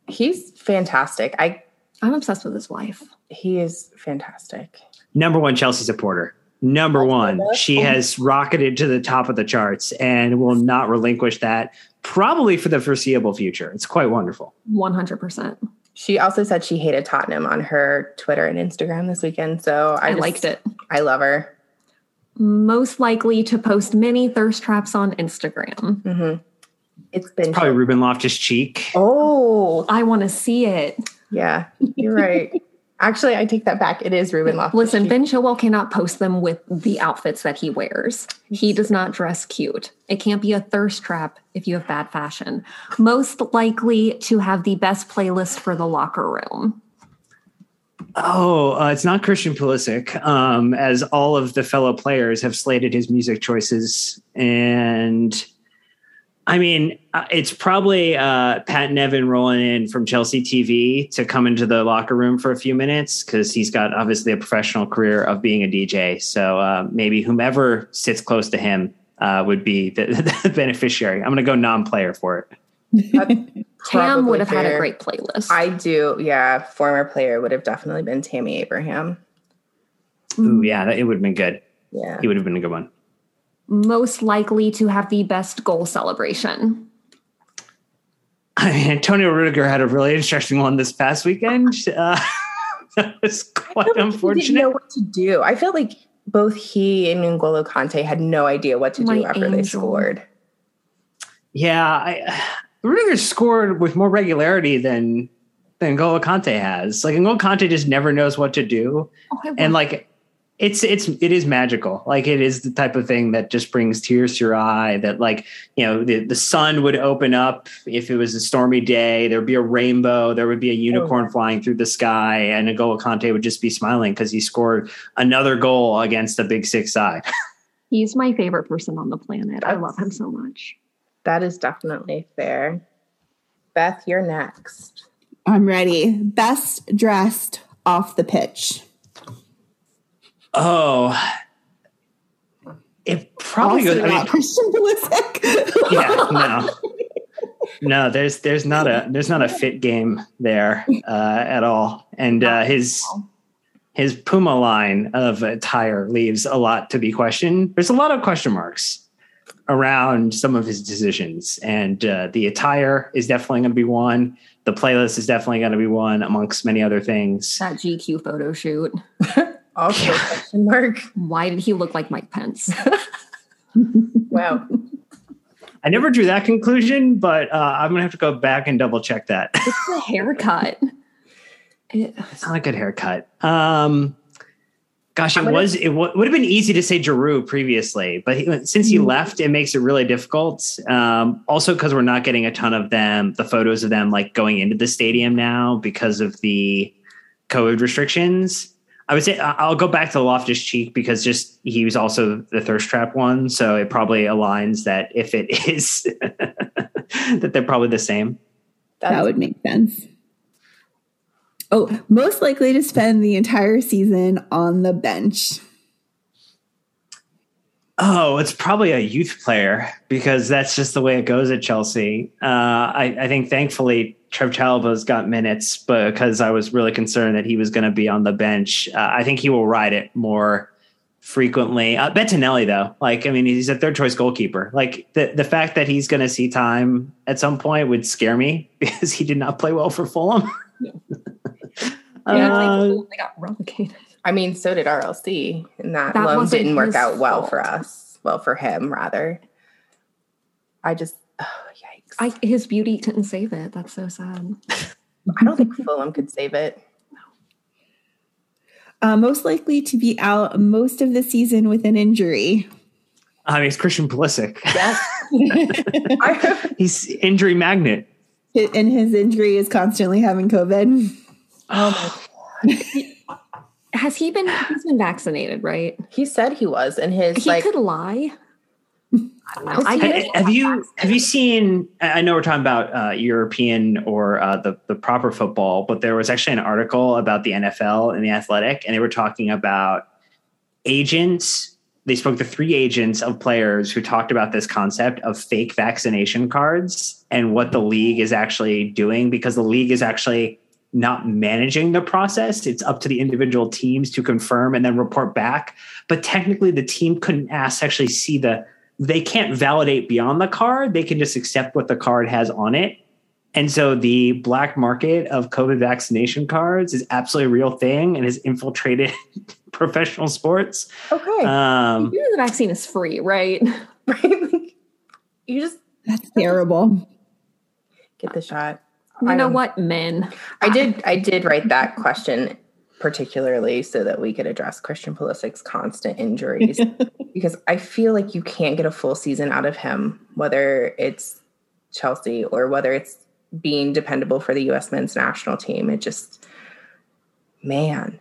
Speaker 1: He's fantastic. I
Speaker 3: I'm obsessed with his wife.
Speaker 1: he is fantastic.
Speaker 4: number one Chelsea supporter. Number
Speaker 1: Oh,
Speaker 4: one.
Speaker 1: that's
Speaker 4: She
Speaker 1: cool.
Speaker 4: has rocketed to the top of the charts and will not relinquish that probably for the foreseeable future. It's quite wonderful.
Speaker 3: 100%.
Speaker 1: She also said she hated Tottenham on her Twitter and Instagram this weekend. So I,
Speaker 3: I,
Speaker 1: just-
Speaker 3: liked it.
Speaker 1: I love her.
Speaker 3: Most likely to post many thirst traps on Instagram.
Speaker 1: hmm It's been
Speaker 4: Probably Ruben Loftus Cheek.
Speaker 1: Oh,
Speaker 3: I want to see it.
Speaker 1: yeah, you're right. Actually, I take that back. It is Ruben Loftus.
Speaker 3: Listen, Ben Chilwell cannot post them with the outfits that he wears. He does not dress cute. It can't be a thirst trap if you have bad fashion. Most likely to have the best playlist for the locker room.
Speaker 4: Oh, uh, it's not Christian Pulisic, um, as all of the fellow players have slated his music choices. And I mean, uh, it's probably uh, Pat Nevin rolling in from Chelsea TV to come into the locker room for a few minutes because he's got obviously a professional career of being a DJ. So uh, maybe whomever sits close to him uh, would be the, the beneficiary. I'm going to go non player for it.
Speaker 3: Tam would have had a great playlist.
Speaker 1: I do. Yeah, former player would have definitely been Tammy Abraham.
Speaker 4: Ooh, yeah, it would have been good.
Speaker 1: Yeah.
Speaker 4: He would have been a good one.
Speaker 3: Most likely to have the best goal celebration.
Speaker 4: I mean, Antonio Rudiger had a really interesting one this past weekend. Uh, that was quite
Speaker 1: He didn't know what to do. I felt like both he and N'Golo Kante had no idea what to do
Speaker 3: My
Speaker 1: after they
Speaker 3: angel.
Speaker 1: scored.
Speaker 4: Yeah, I, Rudiger scored with more regularity than than N'Golo Kante has. Like N'Golo Kante just never knows what to do,
Speaker 3: Oh,
Speaker 4: and
Speaker 3: love-
Speaker 4: like it's it's it is magical. Like it is the type of thing that just brings tears to your eye. That like you know the the sun would open up if it was a stormy day. There would be a rainbow. There would be a oh. unicorn flying through the sky, and N'Golo Kante would just be smiling because he scored another goal against the Big Six side.
Speaker 3: he's my favorite person on the planet. I love him so much.
Speaker 1: That is definitely fair. Beth, you're next.
Speaker 2: I'm ready. Best dressed off the pitch.
Speaker 4: Oh, it probably
Speaker 2: Also
Speaker 4: goes. I mean,
Speaker 2: not Christian Pulisic.
Speaker 4: yeah, no, no. There's there's not a there's not a fit game there uh, at all, and uh, his his Puma line of attire leaves a lot to be questioned. There's a lot of question marks around some of his decisions, and uh, the attire is definitely going to be one. The playlist is definitely going to be one, amongst many other things.
Speaker 3: That GQ photo shoot.
Speaker 1: Also, question mark.
Speaker 3: Why did he look like Mike Pence?
Speaker 1: Wow.
Speaker 4: I never drew that conclusion, but uh, I'm going to have to go back and double check that.
Speaker 3: It's the haircut.
Speaker 4: It's not a good haircut. Um, gosh, it
Speaker 1: I'm
Speaker 4: was. It w- would have been easy to say Giroud previously, but he, since he left, it makes it really difficult. Um, also, because we're not getting a ton of them, the photos of them like going into the stadium now because of the COVID restrictions. I would say I'll go back to Loftus Cheek because just he was also the thirst trap one, so it probably aligns that if it is that they're probably the same.
Speaker 2: That would make sense. Oh, most likely to spend the entire season on the bench.
Speaker 4: Oh, it's probably a youth player because that's just the way it goes at Chelsea. Uh, I, I, think thankfully Trev Chalobah's got minutes, but because I was really concerned that he was going to be on the bench, uh, I think he will ride it more frequently. Uh, Bettinelli, though, like I mean, he's a third choice goalkeeper. Like the the fact that he's going to see time at some point would scare me because he did not play well for Fulham.
Speaker 5: yeah, uh, they got relegated.
Speaker 1: I mean, so did RLC, and that, that loan didn't work out well fault. for us. Well, for him, rather. I just, yikes.
Speaker 5: I, his beauty couldn't save it. That's so sad.
Speaker 1: I don't think Fulham could save it.
Speaker 2: Uh, most likely to be out most of the season with an injury.
Speaker 4: I mean, it's Christian Pulisic. Yes. He's injury magnet.
Speaker 2: And his injury is constantly having COVID.
Speaker 5: Oh my God has he been he's been vaccinated, right?
Speaker 1: He said he was, and his
Speaker 5: he
Speaker 1: like
Speaker 5: could lie.
Speaker 4: I don't know. I have, have you have you seen? I know we're talking about uh, European or uh, the the proper football, but there was actually an article about the NFL and the Athletic, and they were talking about agents. They spoke to three agents of players who talked about this concept of fake vaccination cards and what the league is actually doing because the league is actually not managing the process. It's up to the individual teams to confirm and then report back. But technically, the team couldn't ask actually see the. They can't validate beyond the card. They can just accept what the card has on it. And so the black market of COVID vaccination cards is absolutely a real thing and has infiltrated professional sports.
Speaker 1: Okay.
Speaker 5: Um, you know the vaccine is free, right?
Speaker 1: Right. you just
Speaker 2: that's terrible.
Speaker 1: Get the shot.
Speaker 5: You know what, men?
Speaker 1: I did. I did write that question particularly so that we could address Christian Pulisic's constant injuries because I feel like you can't get a full season out of him, whether it's Chelsea or whether it's being dependable for the U.S. men's national team. It just, man,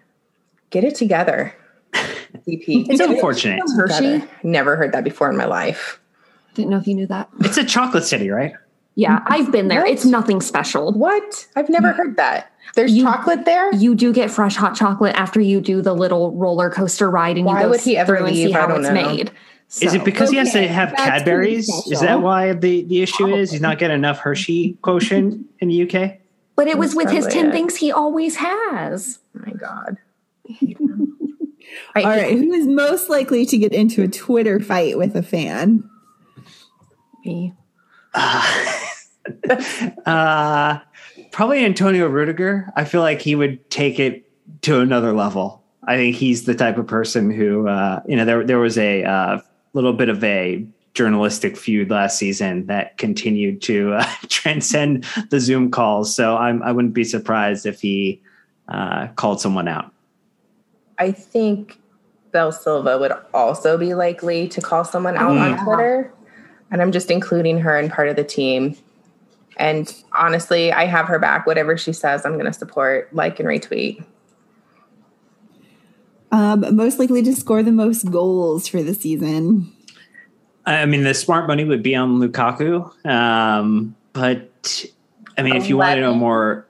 Speaker 1: get it together.
Speaker 4: CP. It's unfortunate.
Speaker 1: Hershey. Never heard that before in my life.
Speaker 5: Didn't know if you knew that.
Speaker 4: It's a chocolate city, right?
Speaker 5: Yeah, mm, I've been there. What? It's nothing special.
Speaker 1: What? I've never heard that. There's you, chocolate there.
Speaker 5: You do get fresh hot chocolate after you do the little roller coaster ride, and
Speaker 1: why
Speaker 5: you
Speaker 1: go would he ever
Speaker 5: through
Speaker 1: leave?
Speaker 5: and see how it's
Speaker 1: know.
Speaker 5: made.
Speaker 4: So, is it because okay, he has to have Cadbury's? Is that why the, the issue is he's not getting enough Hershey quotient in the UK?
Speaker 5: But it was with his 10 it. things he always has.
Speaker 1: Oh my God.
Speaker 2: All right. Who is most likely to get into a Twitter fight with a fan?
Speaker 5: Me.
Speaker 4: Uh, uh, probably Antonio Rudiger. I feel like he would take it to another level. I think he's the type of person who, uh, you know, there there was a uh, little bit of a journalistic feud last season that continued to uh, transcend the Zoom calls. So I'm, I wouldn't be surprised if he uh, called someone out.
Speaker 1: I think Bel Silva would also be likely to call someone out mm. on Twitter. And I'm just including her in part of the team and honestly, I have her back. Whatever she says, I'm going to support, like, and retweet.
Speaker 2: Um, most likely to score the most goals for the season.
Speaker 4: I mean, the smart money would be on Lukaku. Um, but I mean, 11, if you want to know more,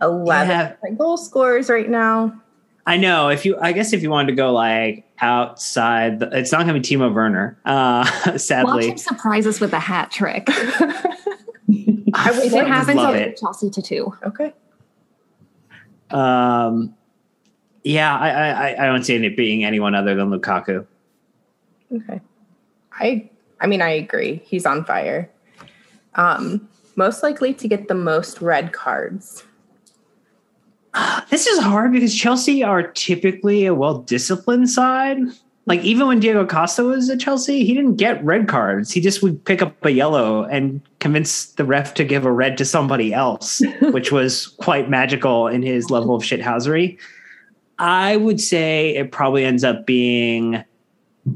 Speaker 1: 11 yeah. goal scores right now.
Speaker 4: I know. If you, I guess, if you wanted to go like outside, the, it's not going to be Timo Werner. Uh, sadly,
Speaker 5: watch him surprise us with a hat trick.
Speaker 1: I
Speaker 5: would it happens, love it. Chelsea to two.
Speaker 1: Okay.
Speaker 4: Um, yeah, I, I I don't see it being anyone other than Lukaku.
Speaker 1: Okay, I I mean I agree. He's on fire. Um, most likely to get the most red cards.
Speaker 4: This is hard because Chelsea are typically a well disciplined side like even when Diego Costa was at Chelsea, he didn't get red cards. He just would pick up a yellow and convince the ref to give a red to somebody else, which was quite magical in his level of shithousery. I would say it probably ends up being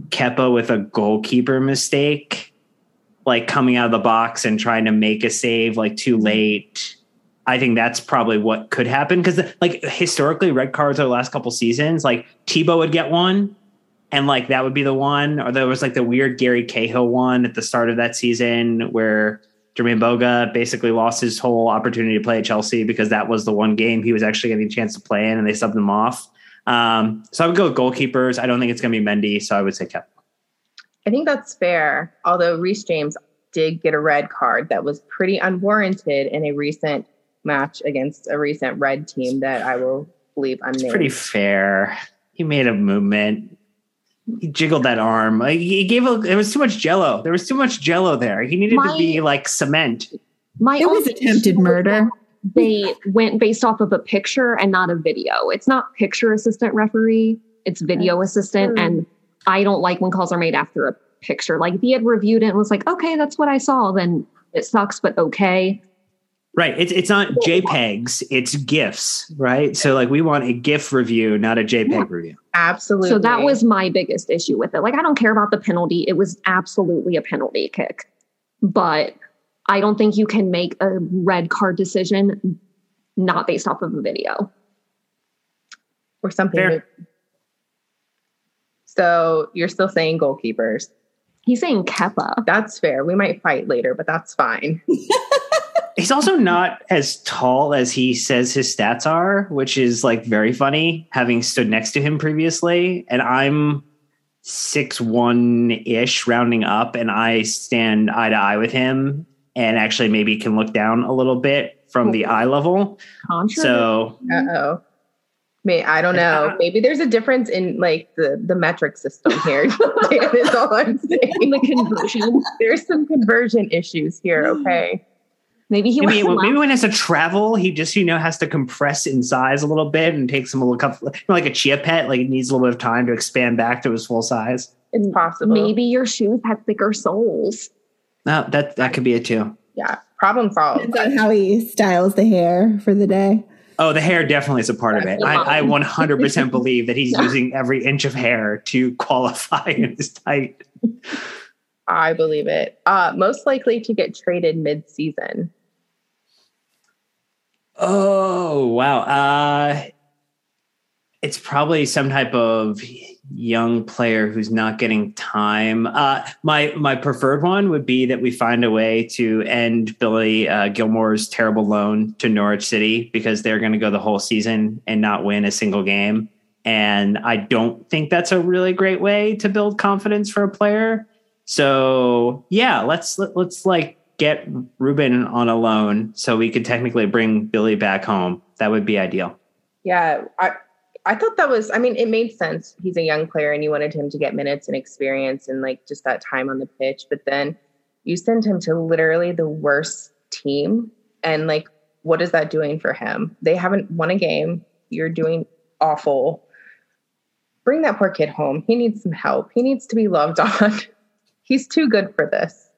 Speaker 4: Kepa with a goalkeeper mistake, like coming out of the box and trying to make a save like too late. I think that's probably what could happen because, like, historically, red cards over the last couple seasons, like Tebow would get one, and like that would be the one, or there was like the weird Gary Cahill one at the start of that season where Jeremie Boga basically lost his whole opportunity to play at Chelsea because that was the one game he was actually getting a chance to play in, and they subbed him off. Um, so I would go with goalkeepers. I don't think it's going to be Mendy, so I would say Kepa.
Speaker 1: I think that's fair. Although Reece James did get a red card that was pretty unwarranted in a recent match against a recent red team that I will believe I'm
Speaker 4: it's pretty fair. He made a movement. He jiggled that arm. Like, he gave a. There was too much jello. There was too much jello there. He needed my, to be like cement.
Speaker 3: My
Speaker 2: it was attempted murder.
Speaker 3: They went based off of a picture and not a video. It's not picture assistant referee. It's video that's assistant, true. and I don't like when calls are made after a picture. Like if he had reviewed it and was like, "Okay, that's what I saw," then it sucks, but okay.
Speaker 4: Right. It's it's not JPEGs, it's GIFs, right? So like we want a GIF review, not a JPEG yeah, review.
Speaker 1: Absolutely.
Speaker 3: So that was my biggest issue with it. Like I don't care about the penalty. It was absolutely a penalty kick. But I don't think you can make a red card decision not based off of a video.
Speaker 1: Or something. Fair. So you're still saying goalkeepers.
Speaker 3: He's saying Kepa.
Speaker 1: That's fair. We might fight later, but that's fine.
Speaker 4: He's also not as tall as he says his stats are, which is like very funny, having stood next to him previously. And I'm six one ish, rounding up, and I stand eye to eye with him, and actually maybe can look down a little bit from the eye level. Contra? So,
Speaker 1: uh oh. May I don't know. Maybe there's a difference in like the the metric system here. that is all I'm saying.
Speaker 3: the conversion.
Speaker 1: There's some conversion issues here. Okay.
Speaker 3: Maybe he
Speaker 4: maybe, maybe when he has to travel, he just you know has to compress in size a little bit and takes him a little couple, you know, like a chia pet. Like it needs a little bit of time to expand back to his full size.
Speaker 1: It's possible.
Speaker 3: Maybe your shoes have thicker soles.
Speaker 4: No, that that could be it too.
Speaker 1: Yeah, problem solved.
Speaker 2: Depends on how he styles the hair for the day.
Speaker 4: Oh, the hair definitely is a part of it. I, I 100% believe that he's using every inch of hair to qualify in his tight.
Speaker 1: I believe it. Uh, most likely to get traded mid-season.
Speaker 4: Oh wow! Uh, it's probably some type of young player who's not getting time. Uh, my my preferred one would be that we find a way to end Billy uh, Gilmour's terrible loan to Norwich City because they're going to go the whole season and not win a single game. And I don't think that's a really great way to build confidence for a player. So yeah, let's let, us let us like get Ruben on a loan so we could technically bring Billy back home. That would be ideal.
Speaker 1: Yeah, I I thought that was I mean it made sense. He's a young player and you wanted him to get minutes and experience and like just that time on the pitch, but then you send him to literally the worst team and like what is that doing for him? They haven't won a game. You're doing awful. Bring that poor kid home. He needs some help. He needs to be loved on. He's too good for this.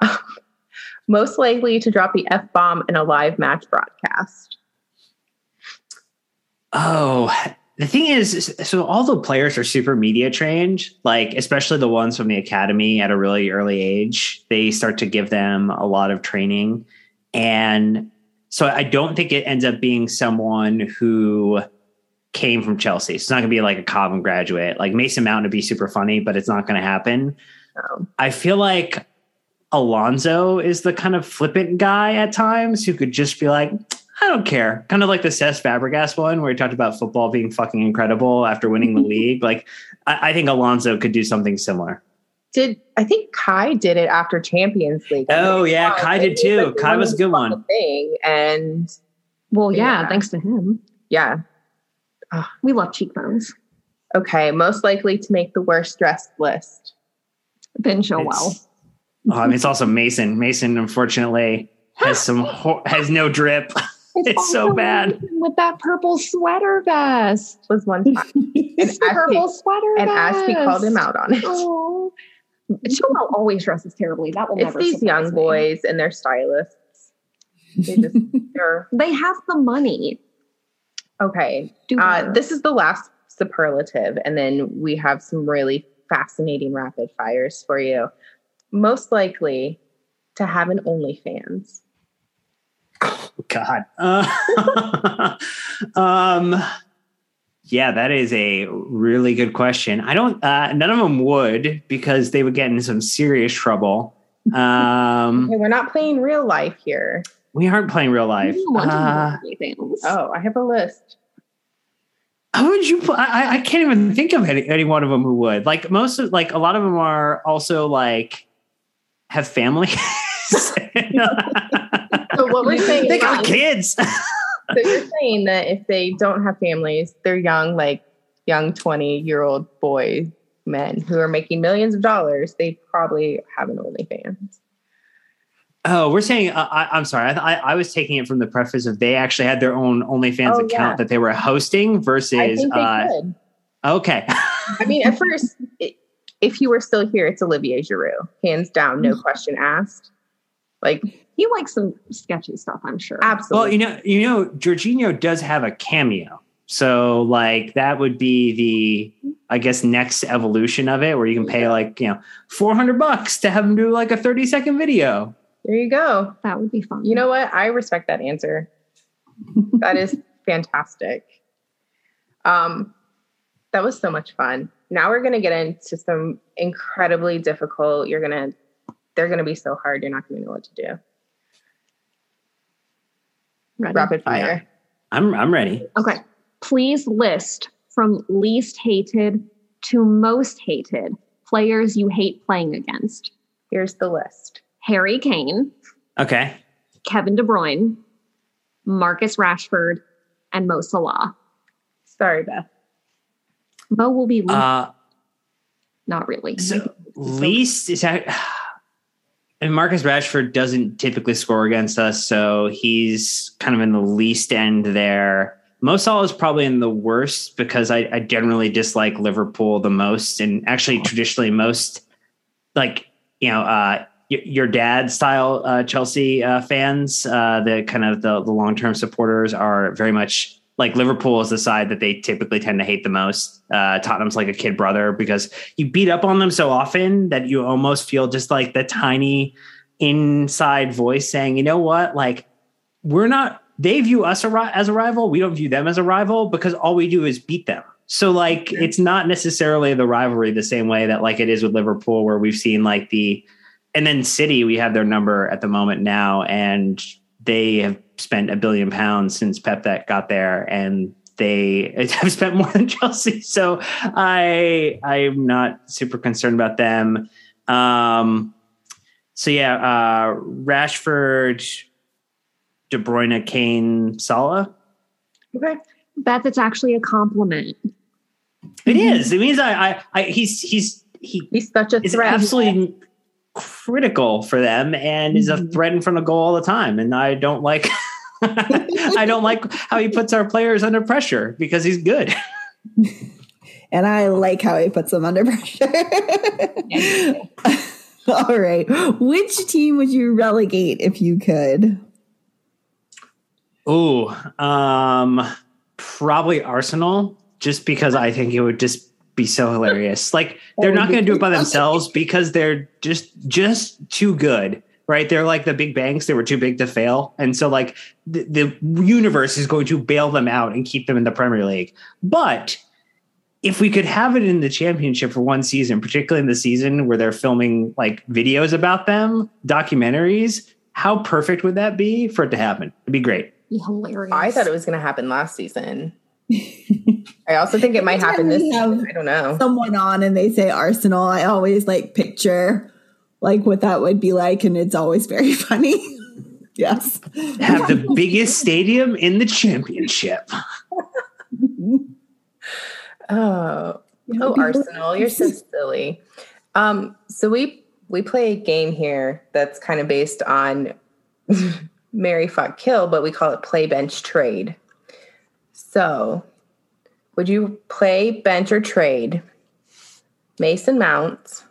Speaker 1: most likely to drop the F bomb in a live match broadcast?
Speaker 4: Oh, the thing is, so all the players are super media trained, like especially the ones from the academy at a really early age. They start to give them a lot of training. And so I don't think it ends up being someone who came from Chelsea. It's not going to be like a Cobham graduate. Like Mason Mount would be super funny, but it's not going to happen. No. I feel like Alonso is the kind of flippant guy at times who could just be like, I don't care. Kind of like the Cesc Fabregas one where he talked about football being fucking incredible after winning the league. Like, I, I, think Alonso could do something similar.
Speaker 1: Did I think Kai did it after Champions League?
Speaker 4: Oh yeah, Kai did too. Like Kai was a good one.
Speaker 1: Thing and
Speaker 3: well, yeah, yeah, thanks to him.
Speaker 1: Yeah,
Speaker 3: oh. we love cheekbones.
Speaker 1: Okay, most likely to make the worst dressed list.
Speaker 3: Ben Chilwell.
Speaker 4: It's, Oh, I mean, it's also Mason. Mason, unfortunately, has some has no drip. It's, it's so bad
Speaker 3: with that purple sweater vest.
Speaker 1: Was one time,
Speaker 3: and purple sweater
Speaker 1: and
Speaker 3: vest.
Speaker 1: Ashley called him out on it.
Speaker 3: Oh. Chilwell always dresses terribly. That will
Speaker 1: it's
Speaker 3: never.
Speaker 1: these young
Speaker 3: me.
Speaker 1: boys and their stylists. They just
Speaker 3: they have the money.
Speaker 1: Okay, uh, this is the last superlative, and then we have some really fascinating rapid fires for you most likely to have an OnlyFans?
Speaker 4: Oh, God. Uh, um, yeah, that is a really good question. I don't. Uh, none of them would because they would get in some serious trouble. Um,
Speaker 1: Okay, we're not playing real life here.
Speaker 4: we aren't playing real life.
Speaker 3: You
Speaker 4: Uh.
Speaker 1: Oh, I have a list.
Speaker 4: Who would you put? I, I can't even think of any, any one of them who would. Like most of, like a lot of them are also like have families.
Speaker 1: So what we're saying
Speaker 4: they got kids.
Speaker 1: so you're saying that if they don't have families, they're young, like young 20 year old boy men who are making millions of dollars, they probably have an OnlyFans.
Speaker 4: Oh, we're saying. Uh, I, I'm sorry. I, I, I was taking it from the preface of they actually had their own OnlyFans
Speaker 1: Oh,
Speaker 4: account
Speaker 1: yeah.
Speaker 4: that they were hosting
Speaker 1: I
Speaker 4: versus.
Speaker 1: think they
Speaker 4: Uh,
Speaker 1: could.
Speaker 4: okay.
Speaker 1: I mean, at first, it, if you were still here, it's Olivier Giroud, hands down, no question asked. Like,
Speaker 3: He likes some sketchy stuff, I'm sure.
Speaker 1: Absolutely.
Speaker 4: Well, you know, you know, Jorginho does have a cameo, so like that would be the, I guess, next evolution of it, where you can pay like you know 400 bucks to have him do like a 30 second video.
Speaker 1: there you go.
Speaker 3: That would be fun.
Speaker 1: You know what? I respect that answer. that is fantastic. Um, that was so much fun. Now we're gonna get into some incredibly difficult. You're gonna, they're gonna be so hard. You're not gonna know what to do.
Speaker 3: Ready?
Speaker 1: Rapid fire.
Speaker 4: I'm I'm ready.
Speaker 3: Okay. Please list from least hated to most hated players you hate playing against.
Speaker 1: Here's the list.
Speaker 3: Harry Kane,
Speaker 4: Okay.
Speaker 3: Kevin De Bruyne, Marcus Rashford, and Mo Salah.
Speaker 1: Sorry, Beth.
Speaker 3: Mo will be least,
Speaker 4: Uh,
Speaker 3: not really.
Speaker 4: so least is that. And Marcus Rashford doesn't typically score against us, so he's kind of in the least end there. Mo Salah is probably in the worst because I, I generally dislike Liverpool the most, and actually traditionally most like you know uh, y- your dad style uh, Chelsea uh, fans, uh, the kind of the, the long term supporters are very much like Liverpool is the side that they typically tend to hate the most. Uh, Tottenham's like a kid brother because you beat up on them so often that you almost feel just like the tiny inside voice saying, you know what, like we're not. They view us as a rival. We don't view them as a rival because all we do is beat them. So like it's not necessarily the rivalry the same way that like it is with Liverpool, where we've seen like the and then City, we have their number at the moment now, and they have spent a billion pounds since Pep that got there, and they have spent more than Chelsea. So I I'm not super concerned about them. Um, so yeah, uh, Rashford, De Bruyne, Kane, Salah.
Speaker 1: Okay.
Speaker 3: Beth, it's actually a compliment.
Speaker 4: It is. It means I, I, I he's he's he
Speaker 1: He's such a
Speaker 4: is
Speaker 1: threat.
Speaker 4: absolutely critical for them and is a threat in front of goal all the time. And I don't like I don't like how he puts our players under pressure because he's good.
Speaker 2: And I like how he puts them under pressure. All right. Which team would you relegate if you could?
Speaker 4: Ooh, um, probably Arsenal, just because I think it would just be so hilarious. Like they're not going to do it by themselves because they're just just too good, right? They're like the big banks; they were too big to fail, and so like the, the universe is going to bail them out and keep them in the Premier League. But if we could have it in the championship for one season, particularly in the season where they're filming like videos about them, documentaries, how perfect would that be for it to happen? It'd be great.
Speaker 3: Be hilarious.
Speaker 1: I thought it was going to happen last season. I also think it might happen this season. I don't know.
Speaker 2: Someone on and they say Arsenal. I always like picture like what that would be like, and it's always very funny. yes.
Speaker 4: have the biggest stadium in the championship.
Speaker 1: Oh, oh, Arsenal, you're so silly. Um, so we we play a game here that's kind of based on Marry Fuck Kill, but we call it play bench trade. So, would you play bench or trade Mason Mount,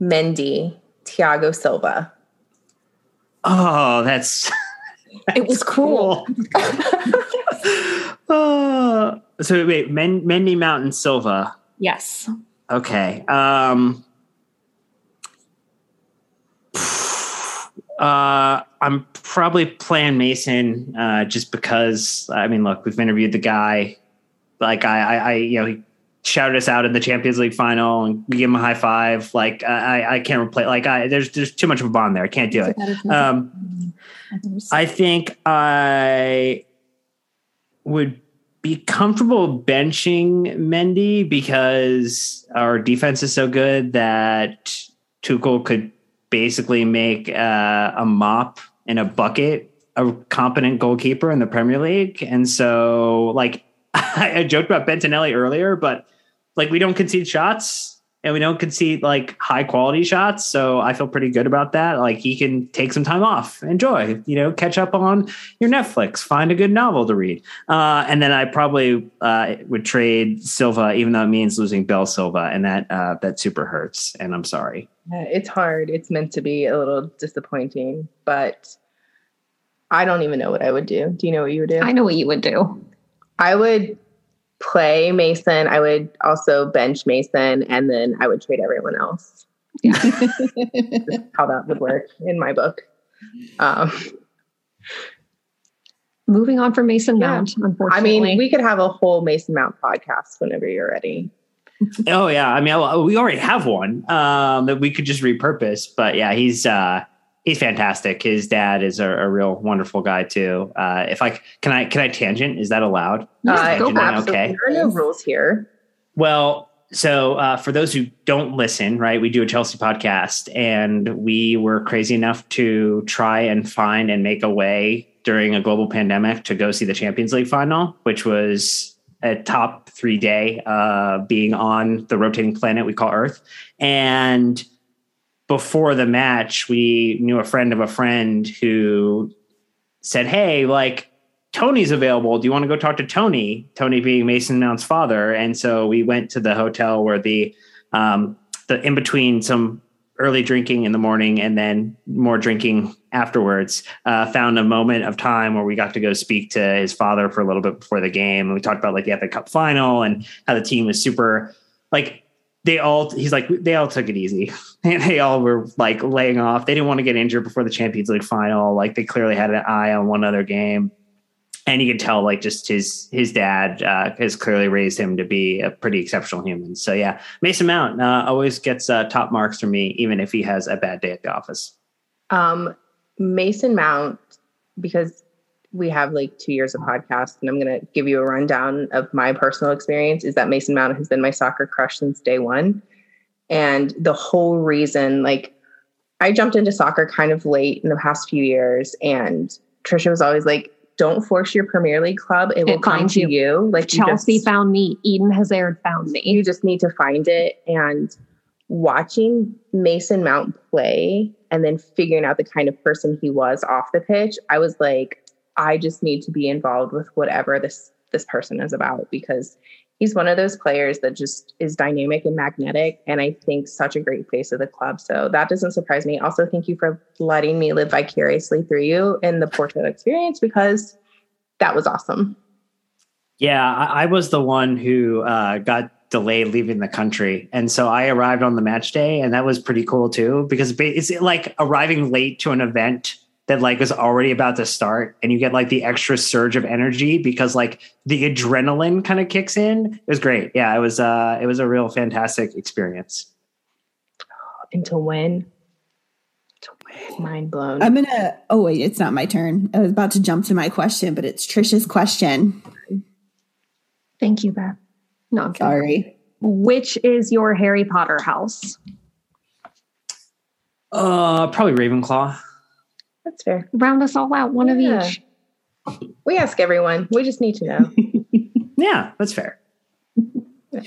Speaker 1: Mendy, Thiago Silva?
Speaker 4: Oh, that's
Speaker 3: it was cool.
Speaker 4: oh. So wait, Men, Mendy Mountain Silva.
Speaker 5: Yes.
Speaker 4: Okay. Um Uh, I'm probably playing Mason uh, just because. I mean, look, we've interviewed the guy. Like I, I, I, you know, he shouted us out in the Champions League final, and we give him a high five. Like I, I can't replay. Like I, there's, there's too much of a bond there. I can't do it. Um, I think I would be comfortable benching Mendy because our defense is so good that Tuchel could basically make uh, a mop in a bucket a competent goalkeeper in the Premier League. And so, like, I joked about Bettinelli earlier, but like, we don't concede shots and we don't concede like high quality shots. So I feel pretty good about that. Like, he can take some time off, enjoy, you know, catch up on your Netflix, find a good novel to read. Uh, and then I probably uh, would trade Silva, even though it means losing Bell Silva, and that uh, that super hurts. And I'm sorry.
Speaker 1: It's hard. It's meant to be a little disappointing, but I don't even know what I would do. Do you know what you would do?
Speaker 3: I know what you would do.
Speaker 1: I would play Mason. I would also bench Mason, and then I would trade everyone else. Yeah, how that would work in my book. Um,
Speaker 3: Moving on from Mason yeah. Mount, unfortunately.
Speaker 1: I mean, we could have a whole Mason Mount podcast whenever you're ready
Speaker 4: oh yeah, I mean we already have one um, that we could just repurpose. But yeah, he's uh, he's fantastic. His dad is a, a real wonderful guy too. Uh, if I can, I can I tangent? Is that allowed?
Speaker 1: Uh, okay. There are no rules here.
Speaker 4: Well, so uh, for those who don't listen, right, we do a Chelsea podcast, and we were crazy enough to try and find and make a way during a global pandemic to go see the Champions League final, which was a top three day uh, being on the rotating planet we call Earth. And before the match, we knew a friend of a friend who said, Hey, like, Tony's available. Do you want to go talk to Tony? Tony being Mason Mount's father. And so we went to the hotel where the um, the in between some early drinking in the morning and then more drinking afterwards uh, found a moment of time where we got to go speak to his father for a little bit before the game and we talked about like the FA cup final and how the team was super like they all he's like they all took it easy and they all were like laying off they didn't want to get injured before the champions league final like they clearly had an eye on one other game and you can tell like just his his dad uh, has clearly raised him to be a pretty exceptional human. So yeah, Mason Mount uh, always gets uh, top marks from me, even if he has a bad day at the office.
Speaker 1: Um, Mason Mount, because we have like two years of podcast, and I'm going to give you a rundown of my personal experience. Is that Mason Mount has been my soccer crush since day one, and the whole reason, like, I jumped into soccer kind of late in the past few years, and Trisha was always like, don't force your Premier League club. It, it will come to you. you.
Speaker 3: Like Chelsea just, found me, Eden Hazard found me.
Speaker 1: You just need to find it. And watching Mason Mount play and then figuring out the kind of person he was off the pitch, I was like, I just need to be involved with whatever this this person is about because he's one of those players that just is dynamic and magnetic and i think such a great face of the club. So that doesn't surprise me. Also thank you for letting me live vicariously through you in the porto experience because that was awesome.
Speaker 4: Yeah i, I was the one who uh, got delayed leaving the country. And so i arrived on the match day and that was pretty cool too because it's like arriving late to an event that like was already about to start and you get like the extra surge of energy because like the adrenaline kind of kicks in it was great. Yeah it was uh it was a real fantastic experience.
Speaker 1: And to win? Mind blown.
Speaker 2: I'm gonna oh wait it's not my turn. I was about to jump to my question but it's trisha's question.
Speaker 3: Thank you beth. No I'm
Speaker 2: sorry.
Speaker 3: Which is your harry potter house?
Speaker 4: Uh probably ravenclaw
Speaker 1: that's fair.
Speaker 3: Round us all out, one yeah. of each.
Speaker 1: We ask everyone. We just need to know.
Speaker 4: yeah, that's fair.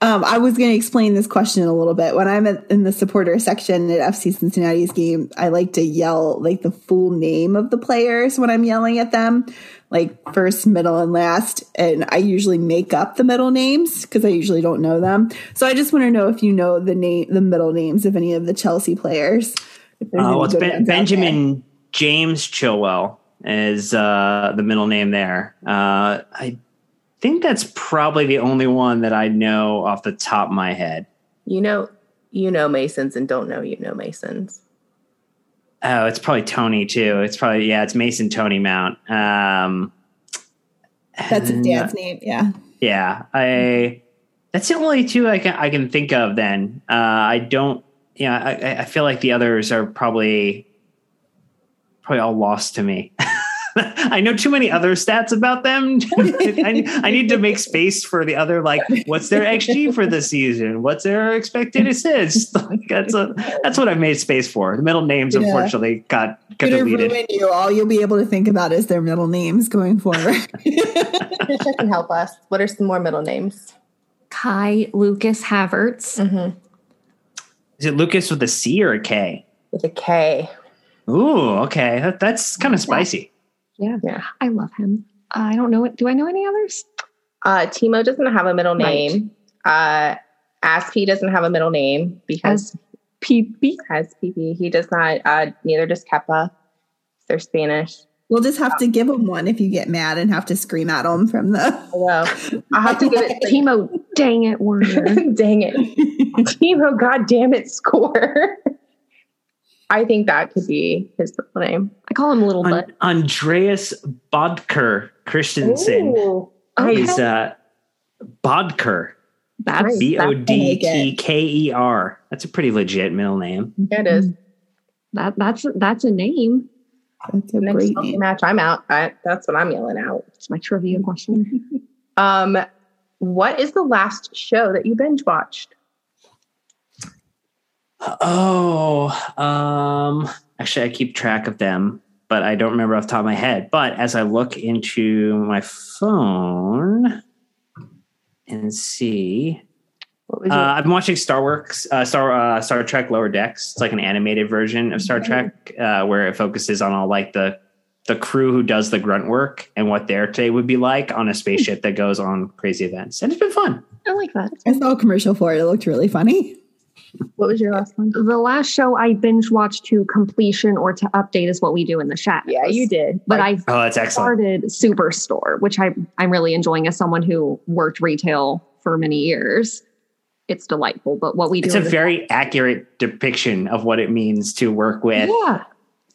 Speaker 2: Um, I was going to explain this question a little bit. When I'm at, in the supporter section at FC Cincinnati's game, I like to yell like the full name of the players when I'm yelling at them, like first, middle, and last. And I usually make up the middle names because I usually don't know them. So I just want to know if you know the name, the middle names of any of the Chelsea players.
Speaker 4: Uh, well, it's ben, Benjamin James Chilwell is uh, the middle name there. Uh, I think that's probably the only one that I know off the top of my head.
Speaker 1: You know, you know Masons and don't know you know Masons.
Speaker 4: Oh, it's probably Tony too. It's probably yeah, it's Mason Tony Mount. Um,
Speaker 2: That's his
Speaker 4: and,
Speaker 2: dad's name. Yeah.
Speaker 4: Yeah, I. That's the only two I can I can think of. Then uh, I don't. Yeah, I, I feel like the others are probably probably all lost to me. I know too many other stats about them. I, I, need to make space for the other. Like, what's their XG for the season? What's their expected assists? Like, that's a that's what I've made space for. The middle names,
Speaker 2: Yeah.
Speaker 4: unfortunately, got got
Speaker 2: Gonna
Speaker 4: deleted.
Speaker 2: ruin you. All you'll be able to think about is their middle names going forward.
Speaker 6: Trisha can help us. What are some more middle names?
Speaker 5: Kai Lucas Havertz.
Speaker 6: Mm-hmm.
Speaker 4: Is it Lucas with a C or a K?
Speaker 6: With a K.
Speaker 4: Ooh, okay, that, that's kind of spicy.
Speaker 3: Yeah.
Speaker 6: Yeah.
Speaker 3: I love him. I don't know. What Do I know any others?
Speaker 1: Uh, Timo doesn't have a middle
Speaker 3: Right.
Speaker 1: name. Uh, Azpi doesn't have a middle name because
Speaker 3: As PP.
Speaker 1: has PP. He does not. Uh, neither does Kepa. They're Spanish.
Speaker 2: we'll just have to give them one if you get mad and have to scream at them from the.
Speaker 1: Well, I'll have to give it.
Speaker 3: Timo, dang it, Werner.
Speaker 1: Dang it, Timo! God damn it, score. I think that could be his middle name.
Speaker 3: I call him Little
Speaker 4: An-
Speaker 3: Butt.
Speaker 4: Andreas Bodker Christensen
Speaker 1: Ooh.
Speaker 3: Okay.
Speaker 4: is uh, Bodker.
Speaker 3: That's
Speaker 4: B O D T
Speaker 2: I
Speaker 4: K E R. That's a pretty legit middle name.
Speaker 1: It is.
Speaker 3: that. That's that's a name.
Speaker 2: That's a
Speaker 1: Next
Speaker 2: great name.
Speaker 1: match, I'm out. I, that's what I'm yelling out.
Speaker 3: It's my trivia question.
Speaker 1: Um, what is the last show that you binge watched?
Speaker 4: Oh, um, actually, I keep track of them, but I don't remember off the top of my head. But as I look into my phone and see, uh, I've been watching Star Works, uh, Star uh, Star Trek Lower Decks. It's like an animated version of Star Trek uh, where it focuses on all like the the crew who does the grunt work and what their day would be like on a spaceship that goes on crazy events, and it's been fun.
Speaker 3: I like that.
Speaker 2: I saw a commercial for it. It looked really funny.
Speaker 1: What was your last one?
Speaker 3: The last show I binge watched to completion or to update is what we do in the chat.
Speaker 1: Yeah, you did.
Speaker 3: But I
Speaker 4: Oh, that's excellent.
Speaker 3: started Superstore, which I I'm really enjoying as someone who worked retail for many years. It's delightful, but what we do
Speaker 4: It's a
Speaker 3: in the-
Speaker 4: very accurate depiction of what it means to work with
Speaker 3: yeah.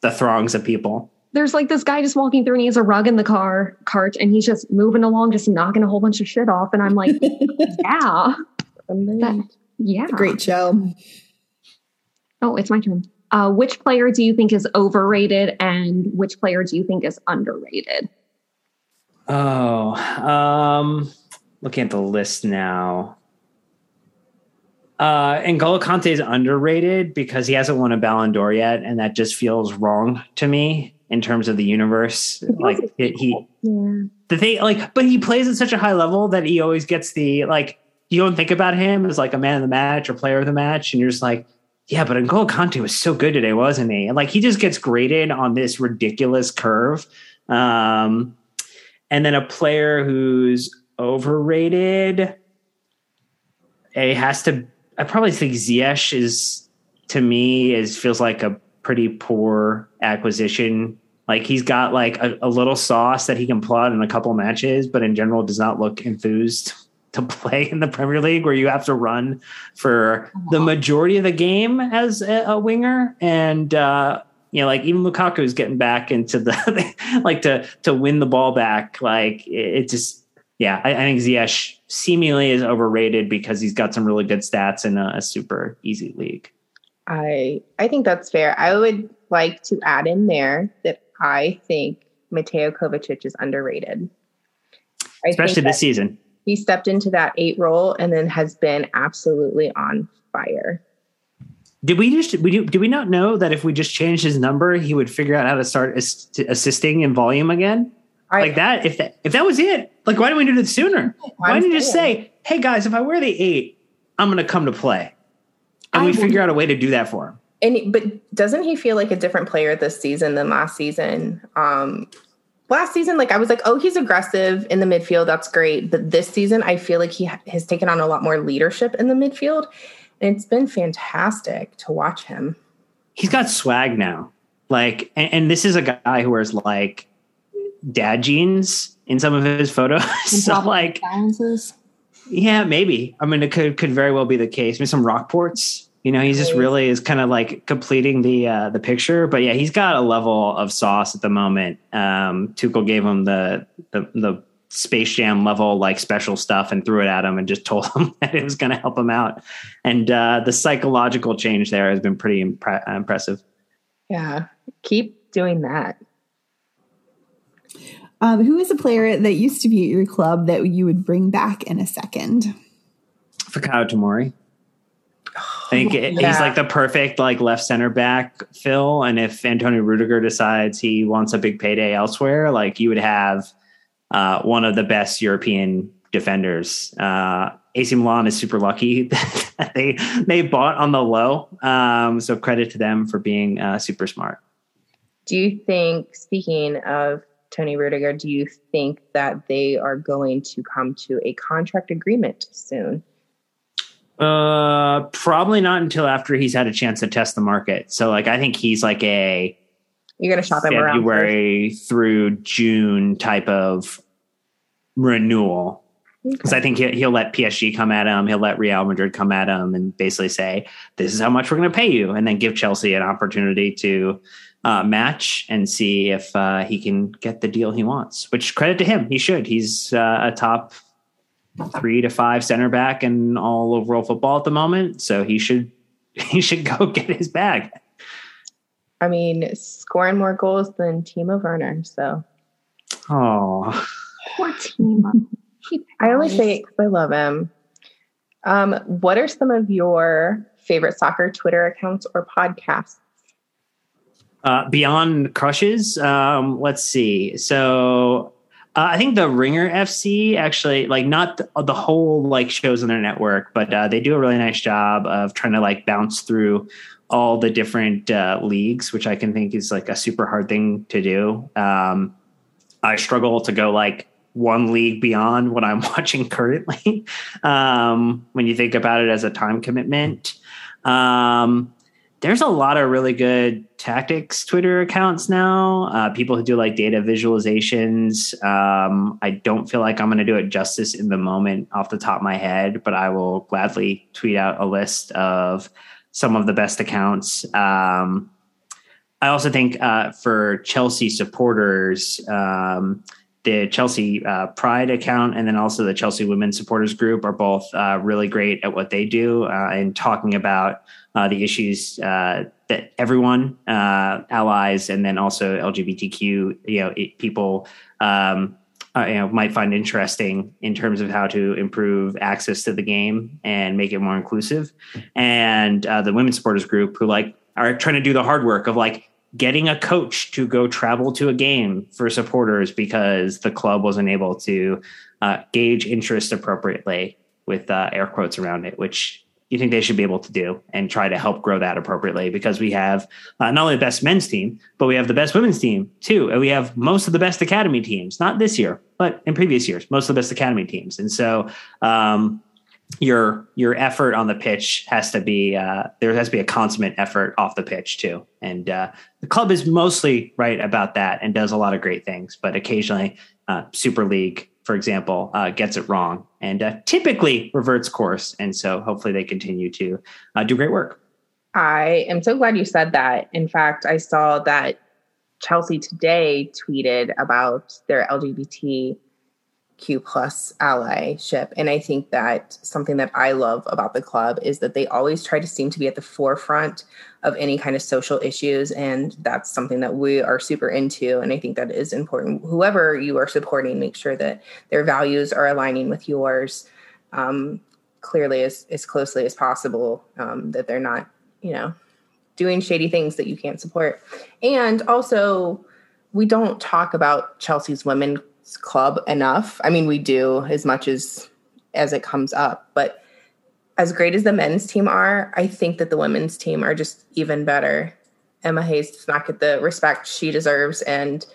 Speaker 4: the throngs of people.
Speaker 3: There's like this guy just walking through and he has a rug in the car cart and he's just moving along, just knocking a whole bunch of shit off. And I'm like, yeah, that, yeah.
Speaker 2: Great show.
Speaker 3: Oh, it's my turn. Uh, which player do you think is overrated and which player do you think is underrated?
Speaker 4: Oh, um, looking at the list now. Uh, N'Golo Kante is underrated because he hasn't won a Ballon d'Or yet, and that just feels wrong to me in terms of the universe. Like it, he,
Speaker 3: Yeah.
Speaker 4: the thing, like, but he plays at such a high level that he always gets the like. You don't think about him as like a man of the match or player of the match, and you're just like, yeah, but N'Golo Kante was so good today, wasn't he? And like he just gets graded on this ridiculous curve. Um, and then a player who's overrated. It has to. I probably think Ziyech is to me is feels like a pretty poor acquisition. Like he's got like a, a little sauce that he can plot in a couple matches, but in general does not look enthused to play in the Premier League where you have to run for the majority of the game as a, a winger. And uh, you know, like even Lukaku is getting back into the like to to win the ball back. Like it, it just yeah, I, I think Ziyech seemingly is overrated because he's got some really good stats in a, a super easy league.
Speaker 1: I I think that's fair. I would like to add in there that I think Mateo Kovacic is underrated. I
Speaker 4: Especially this season.
Speaker 1: He stepped into that eight role and then has been absolutely on fire.
Speaker 4: Did we just we do, do we not know that if we just changed his number, he would figure out how to start ass- assisting in volume again?
Speaker 1: I,
Speaker 4: like that. If that if that was it, like why didn't we do it sooner? Why didn't you just say, "Hey guys, if I wear the eight, I'm going to come to play," and
Speaker 3: I
Speaker 4: we figure out a way to do that for him?
Speaker 1: And but doesn't he feel like a different player this season than last season? Um last season like I was like, "Oh, he's aggressive in the midfield. That's great." But this season I feel like he ha- has taken on a lot more leadership in the midfield, and it's been fantastic to watch him.
Speaker 4: He's got swag now. Like, and, and this is a guy who wears like dad jeans in some of his photos. so like,
Speaker 5: balances.
Speaker 4: yeah, maybe. I mean, it could could very well be the case. Maybe some Rockports. You know, he's just really is kind of like completing the uh, the picture. But yeah, he's got a level of sauce at the moment. Um, Tuchel gave him the the the Space Jam level like special stuff and threw it at him and just told him that it was going to help him out. And uh, the psychological change there has been pretty impre- impressive.
Speaker 1: Yeah, keep doing that.
Speaker 2: Um, who is a player that used to be at your club that you would bring back in a second?
Speaker 4: Fikayo Tomori. I think yeah. he's like the perfect like left center back Phil. And if Antonio Rudiger decides he wants a big payday elsewhere, like you would have uh, one of the best European defenders. Uh, AC Milan is super lucky that they they bought on the low. Um, so credit to them for being uh, super smart.
Speaker 1: Do you think, speaking of Tony Rudiger, do you think that they are going to come to a contract agreement soon?
Speaker 4: Uh, probably not until after he's had a chance to test the market. So, like, I think he's like a
Speaker 1: you're gonna shop him
Speaker 4: February through June type of renewal because okay. I think he'll, he'll, let PSG come at him, he'll let Real Madrid come at him, and basically say, "This is how much we're going to pay you," and then give Chelsea an opportunity to uh, match and see if uh, he can get the deal he wants. Which credit to him, he should. He's uh, a top three to five center back in all overall football at the moment, so he should he should go get his bag.
Speaker 1: I mean, scoring more goals than Timo Werner. So,
Speaker 4: oh,
Speaker 3: poor Timo.
Speaker 1: I only say it because I love him. Um, what are some of your favorite soccer Twitter accounts or podcasts?
Speaker 4: Uh, beyond crushes, um, let's see. So uh, I think the Ringer FC actually, like, not the, the whole like shows on their network, but uh, they do a really nice job of trying to like bounce through all the different uh, leagues, which I can think is like a super hard thing to do. Um, I struggle to go like one league beyond what I'm watching currently. um, when you think about it as a time commitment, um, there's a lot of really good tactics Twitter accounts now. Uh, people who do like data visualizations. Um, I don't feel like I'm going to do it justice in the moment off the top of my head, but I will gladly tweet out a list of some of the best accounts. Um, I also think uh, for Chelsea supporters, um, the Chelsea uh, Pride account and then also the Chelsea Women Supporters Group are both uh, really great at what they do uh, and talking about uh, the issues uh, that everyone, allies, and then also LGBTQ, you know, it, people, um, you know, might find interesting in terms of how to improve access to the game and make it more inclusive. And the women Supporters Group, who like are trying to do the hard work of like getting a coach to go travel to a game for supporters because the club wasn't able to uh, gauge interest appropriately with uh, air quotes around it, which you think they should be able to do and try to help grow that appropriately because we have uh, not only the best men's team, but we have the best women's team too. And we have most of the best academy teams, not this year, but in previous years, most of the best academy teams. And so, um, your your effort on the pitch has to be uh, there has to be a consummate effort off the pitch too. And uh, the club is mostly right about that and does a lot of great things but occasionally uh, super league for example uh, gets it wrong and uh, typically reverts course. And so hopefully they continue to uh, do great work.
Speaker 1: I am so glad you said that. In fact i saw that chelsea today tweeted about their lgbt Q plus allyship. And I think that something that I love about the club is that they always try to seem to be at the forefront of any kind of social issues. And that's something that we are super into. And I think that is important. Whoever you are supporting, make sure that their values are aligning with yours um, clearly as, as closely as possible, um, that they're not, you know, doing shady things that you can't support. And also, we don't talk about Chelsea's women club enough. I mean, we do as much as as it comes up, but as great as the men's team are, I think that the women's team are just even better. Emma Hayes does not get the respect she deserves, and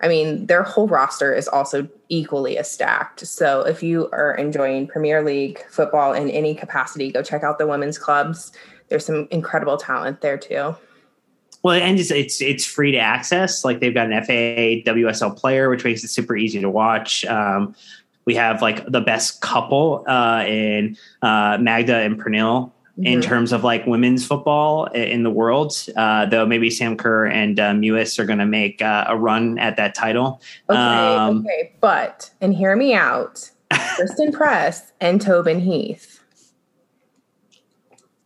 Speaker 1: I mean, their whole roster is also equally as stacked. So if you are enjoying Premier League football in any capacity, go check out the women's clubs. There's some incredible talent there too.
Speaker 4: Well, and it's, it's, it's free to access. Like they've got an FA WSL player, which makes it super easy to watch. Um, we have like the best couple uh, in uh, Magda and Pernille in
Speaker 1: Mhm.
Speaker 4: terms of like women's football in the world. Uh, though maybe Sam Kerr and uh, Mewis are going to make uh, a run at that title.
Speaker 1: Okay,
Speaker 4: Um,
Speaker 1: okay, but and hear me out. Christen Press and Tobin Heath.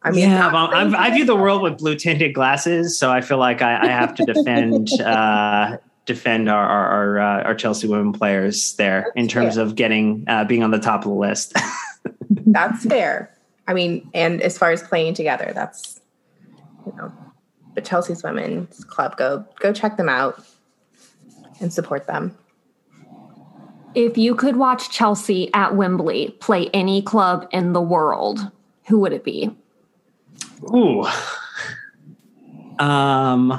Speaker 1: I mean,
Speaker 4: yeah,
Speaker 1: not
Speaker 4: well, I'm, I view the world with blue tinted glasses, so I feel like I, I have to defend uh, defend our our our, uh, our Chelsea women players there in terms
Speaker 1: fair.
Speaker 4: of getting uh, being on the top of the list.
Speaker 1: That's fair. I mean, and as far as playing together, that's you know, but Chelsea's women's club go go check them out and support them.
Speaker 3: If you could watch Chelsea at Wembley play any club in the world, who would it be?
Speaker 4: Ooh. Um,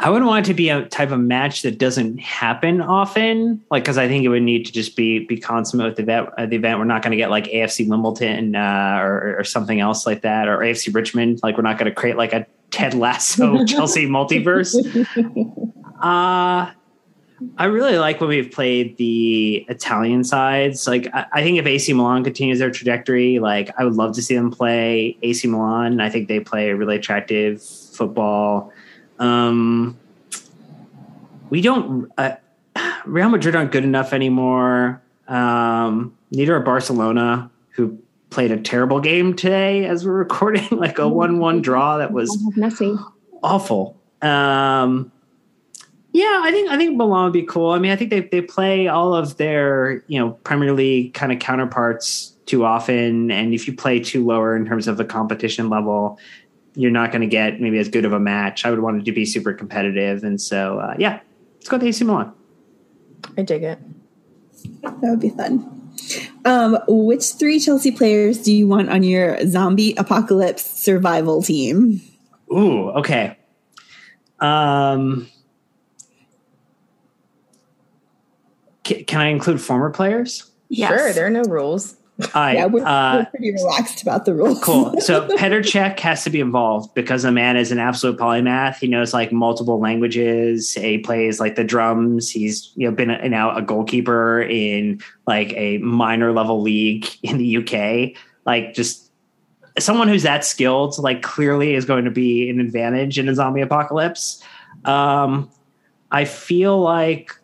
Speaker 4: I wouldn't want it to be a type of match that doesn't happen often, like because I think it would need to just be be consummate with the event. Uh, the event, we're not going to get like AFC Wimbledon uh, or or something else like that, or AFC Richmond. Like we're not going to create like a Ted Lasso Chelsea multiverse. Uh I really like when we've played the Italian sides. Like, I, I think if AC Milan continues their trajectory, like I would love to see them play AC Milan. I think they play a really attractive football. Um, we don't. Uh, Real Madrid aren't good enough anymore. Um, neither are Barcelona, who played a terrible game today as we're recording, like a one-one draw that was
Speaker 3: messy.
Speaker 4: awful. Um, yeah, I think I think Milan would be cool. I mean, I think they they play all of their you know Premier League kind of counterparts too often, and if you play too lower in terms of the competition level, you're not going to get maybe as good of a match. I would want it to be super competitive, and so uh, yeah, let's go to AC Milan.
Speaker 1: I dig it.
Speaker 2: That would be fun. Um, which three Chelsea players do you want on your zombie apocalypse survival team?
Speaker 4: Ooh, okay. Um, ca- can I include former players?
Speaker 3: Yes.
Speaker 1: Sure, there are no rules.
Speaker 4: I
Speaker 2: yeah, we're,
Speaker 4: uh,
Speaker 2: we're pretty relaxed about the rules.
Speaker 4: Cool. So Petr Cech has to be involved because the man is an absolute polymath. He knows like multiple languages. He plays like the drums. He's you know been a, now a goalkeeper in like a minor level league in the UK. Like just someone who's that skilled, like clearly is going to be an advantage in a zombie apocalypse. Um, I feel like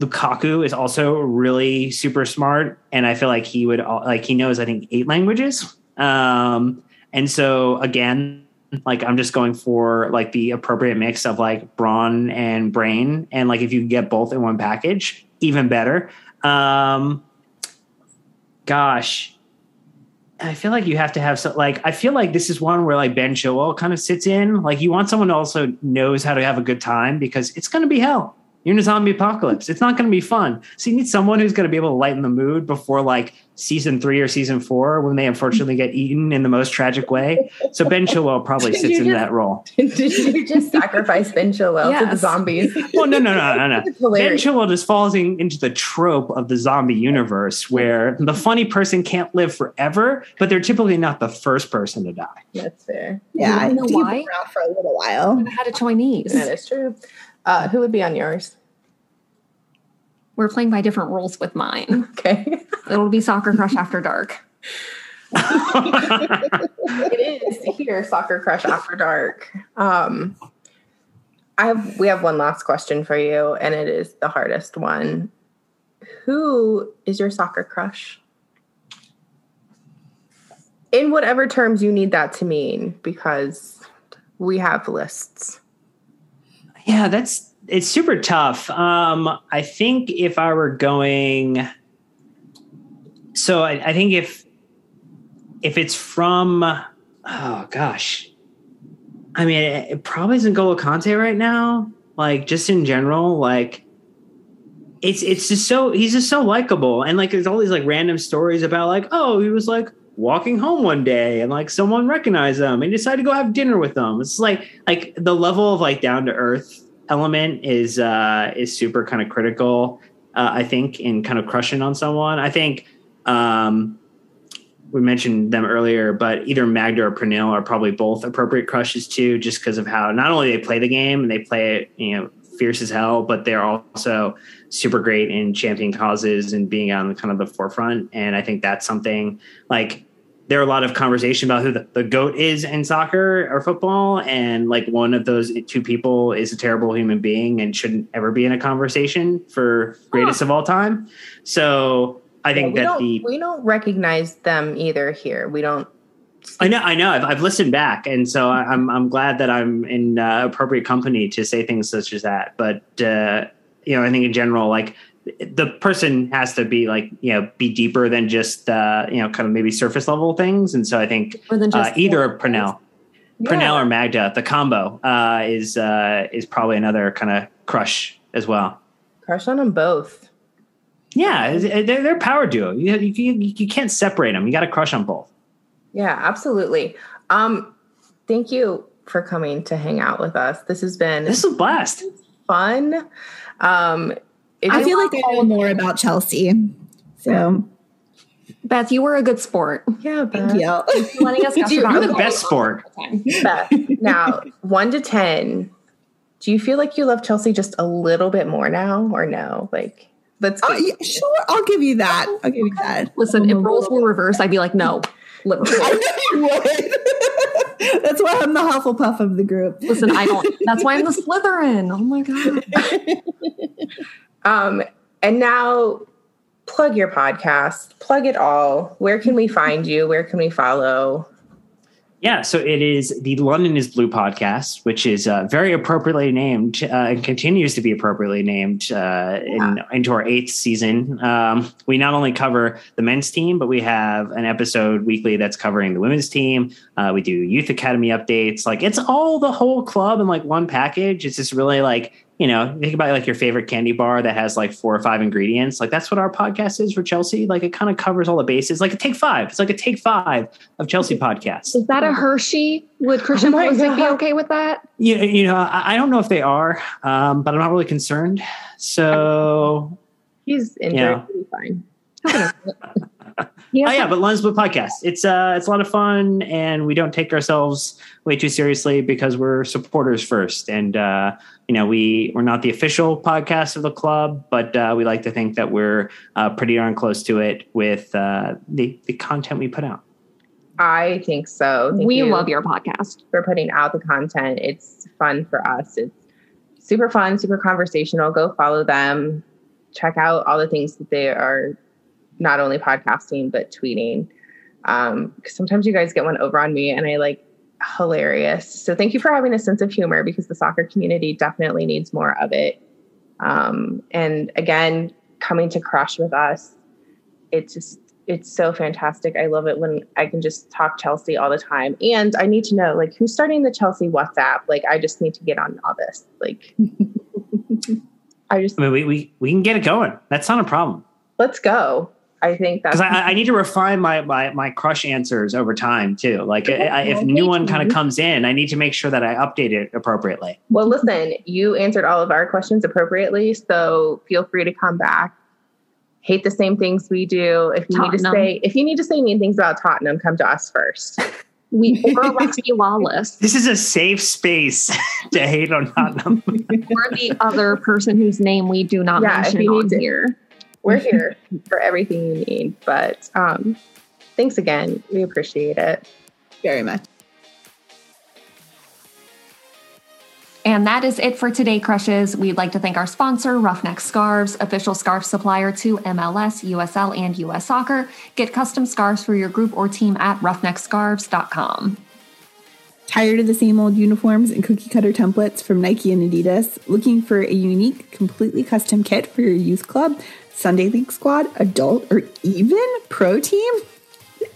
Speaker 4: Lukaku is also really super smart, and I feel like he would like he knows I think eight languages. Um, and so again, like I'm just going for like the appropriate mix of like brawn and brain, and like if you get both in one package, even better. Um, gosh, I feel like you have to have so like I feel like this is one where like Ben Chilwell kind of sits in. Like you want someone who also knows how to have a good time because it's going to be hell. You're in a zombie apocalypse. It's not going to be fun. So you need someone who's going to be able to lighten the mood before like season three or season four when they unfortunately get eaten in the most tragic way. So Ben Chilwell probably
Speaker 1: Did
Speaker 4: sits
Speaker 1: you
Speaker 4: in that role.
Speaker 1: Did you just sacrifice Ben Chilwell to the zombies?
Speaker 4: Well, no, no, no, no, no. Ben. Chilwell just falls in, into the trope of the zombie universe where the funny person can't live forever, but they're typically not the first person to die.
Speaker 1: That's fair.
Speaker 2: yeah, I
Speaker 3: know why?
Speaker 2: around for a little while.
Speaker 3: I had a Chinese.
Speaker 1: That is true. Uh, who would be on yours?
Speaker 3: We're playing by different rules with mine.
Speaker 1: Okay.
Speaker 3: It'll be Soccer Crush After Dark.
Speaker 1: it is here, Soccer Crush After Dark. Um, I have we have one last question for you, and it is the hardest one. Who is your soccer crush? In whatever terms you need that to mean, because we have lists.
Speaker 4: Yeah, that's it's super tough. Um, I think if I were going, so I, I think if if it's from, oh gosh, I mean, it, it probably isn't Golo Kante right now. Like just in general, like it's it's just so he's just so likable, and like there's all these like random stories about like oh he was like walking home one day and like someone recognized them and decided to go have dinner with them. It's like like the level of like down to earth element is uh is super kind of critical uh, i think in kind of crushing on someone i think um we mentioned them earlier but either magda or Pernille are probably both appropriate crushes too just because of how not only they play the game and they play it you know fierce as hell but they're also super great in championing causes and being on kind of the forefront and i think that's something like there are a lot of conversation about who the, the goat is in soccer or football, and like one of those two people is a terrible human being and shouldn't ever be in a conversation for greatest of all time. So I think
Speaker 1: we
Speaker 4: that the
Speaker 1: we don't recognize them either here. We don't.
Speaker 4: I know, I know. I've, I've listened back, and so I- I'm I'm glad that I'm in uh, appropriate company to say things such as that. But uh, you know, I think in general, like the person has to be like you know be deeper than just uh, you know kind of maybe surface level things. And so I think
Speaker 7: More
Speaker 4: uh, either Pernille, Pernille
Speaker 1: Yeah.
Speaker 4: or Magda, the combo uh, is uh, is probably another kind of crush as well.
Speaker 1: Crush on them both.
Speaker 4: Yeah, they're, they're a power duo. You, you, you, you can't separate them. You got to crush on both.
Speaker 1: Yeah, absolutely. Um, thank you for coming to hang out with us. This has been
Speaker 4: This is a blast.
Speaker 1: fun. Um,
Speaker 2: I
Speaker 1: is-
Speaker 2: feel like I know more about Chelsea. So
Speaker 7: Beth, you were a good sport.
Speaker 1: yeah,
Speaker 2: thank
Speaker 1: Beth.
Speaker 2: you.
Speaker 7: Letting us gush
Speaker 1: You're
Speaker 7: about
Speaker 4: the best sport.
Speaker 7: the.
Speaker 1: Beth, now one to ten. Do you feel like you love Chelsea just a little bit more now, or no? Like, let's.
Speaker 2: Oh, yeah, sure, I'll give you that. I'll give you that.
Speaker 7: Listen, if roles were reversed, I'd be like, no, Liverpool.
Speaker 2: I know you would. That's why I'm the Hufflepuff of the group.
Speaker 7: Listen, I don't. That's why I'm the Slytherin. Oh my god.
Speaker 1: Um, and now plug your podcast, plug it all. Where can we find you? Where can we follow?
Speaker 4: Yeah, so it is the London is Blue podcast, which is uh, very appropriately named uh, and continues to be appropriately named uh, in, into our eighth season. Um, we not only cover the men's team, but we have an episode weekly that's covering the women's team. Uh, we do youth academy updates. Like it's all the whole club in like one package. It's just really like you know, think about like your favorite candy bar that has like four or five ingredients. Like that's what our podcast is for Chelsea. Like it kind of covers all the bases. Like a take five. It's like a take five of Chelsea podcasts.
Speaker 3: Is that a Hershey? Would Christian
Speaker 1: Oh
Speaker 3: Pulisic be okay with that?
Speaker 4: You, you know, I, I don't know if they are, um, but I'm not really concerned. So,
Speaker 1: He's in
Speaker 4: Yeah.
Speaker 1: there. He'll fine.
Speaker 3: He
Speaker 4: oh yeah, but Lens Blue podcast. It's uh, it's a lot of fun, and we don't take ourselves way too seriously because we're supporters first. And uh, you know, we we're not the official podcast of the club, but uh, we like to think that we're uh, pretty darn close to it with uh, the the content we put out.
Speaker 1: I think so. Thank
Speaker 3: we
Speaker 1: you
Speaker 3: love your podcast.
Speaker 1: for putting out the content. It's fun for us. It's super fun, super conversational. Go follow them. Check out all the things that they are not only podcasting but tweeting. Um, cause sometimes you guys get one over on me, and I like hilarious. So thank you for having a sense of humor because the soccer community definitely needs more of it. Um, and again, coming to crush with us, it's just it's so fantastic. I love it when I can just talk Chelsea all the time. And I need to know like who's starting the Chelsea WhatsApp. Like I just need to get on all this. Like I just
Speaker 4: I mean, we we, we can get it going. That's not a problem.
Speaker 1: let's go. I think that's
Speaker 4: because I, I need to refine my, my my crush answers over time too. Like I, I, if new one kind of comes in, I need to make sure that I update it appropriately.
Speaker 1: well listen, you answered all of our questions appropriately. So feel free to come back. Hate the same things we do. If you need to say if you need to say mean things about Tottenham, come to us first.
Speaker 3: We or Rusty Lawless.
Speaker 4: This is a safe space to hate on Tottenham.
Speaker 3: We're the other person whose name we do not
Speaker 1: Yeah, if
Speaker 3: mention
Speaker 1: you
Speaker 3: on
Speaker 1: need to-
Speaker 3: here.
Speaker 1: We're here for everything you need. But um thanks again. We appreciate it.
Speaker 2: Very much.
Speaker 3: And that is it for today, crushes. We'd like to thank our sponsor, Roughneck Scarves, official scarf supplier to MLS, USL, and US Soccer. Get custom scarves for your group or team at roughneckscarves.com.
Speaker 2: Tired of the same old uniforms and cookie cutter templates from Nike and Adidas? Looking for a unique, completely custom kit for your youth club, Sunday League squad, adult, or even pro team?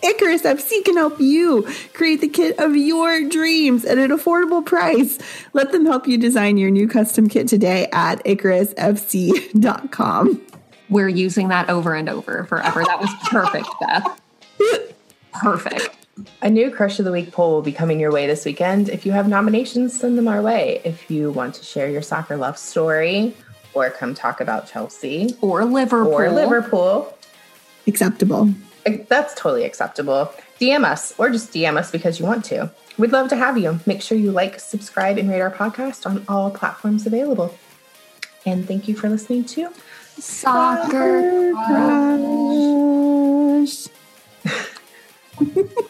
Speaker 2: Icarus FC can help you create the kit of your dreams at an affordable price. Let them help you design your new custom kit today at icarusfc.com.
Speaker 3: We're using that over and over forever. That was perfect, Beth. Perfect.
Speaker 1: A new Crush of the Week poll will be coming your way this weekend. If you have nominations, send them our way. If you want to share your soccer love story or come talk about Chelsea
Speaker 3: or Liverpool
Speaker 1: or Liverpool,
Speaker 2: acceptable.
Speaker 1: That's totally acceptable. DM us or just DM us because you want to. We'd love to have you. Make sure you like, subscribe, and rate our podcast on all platforms available. And thank you for listening to Soccer,
Speaker 3: Soccer
Speaker 2: Crush.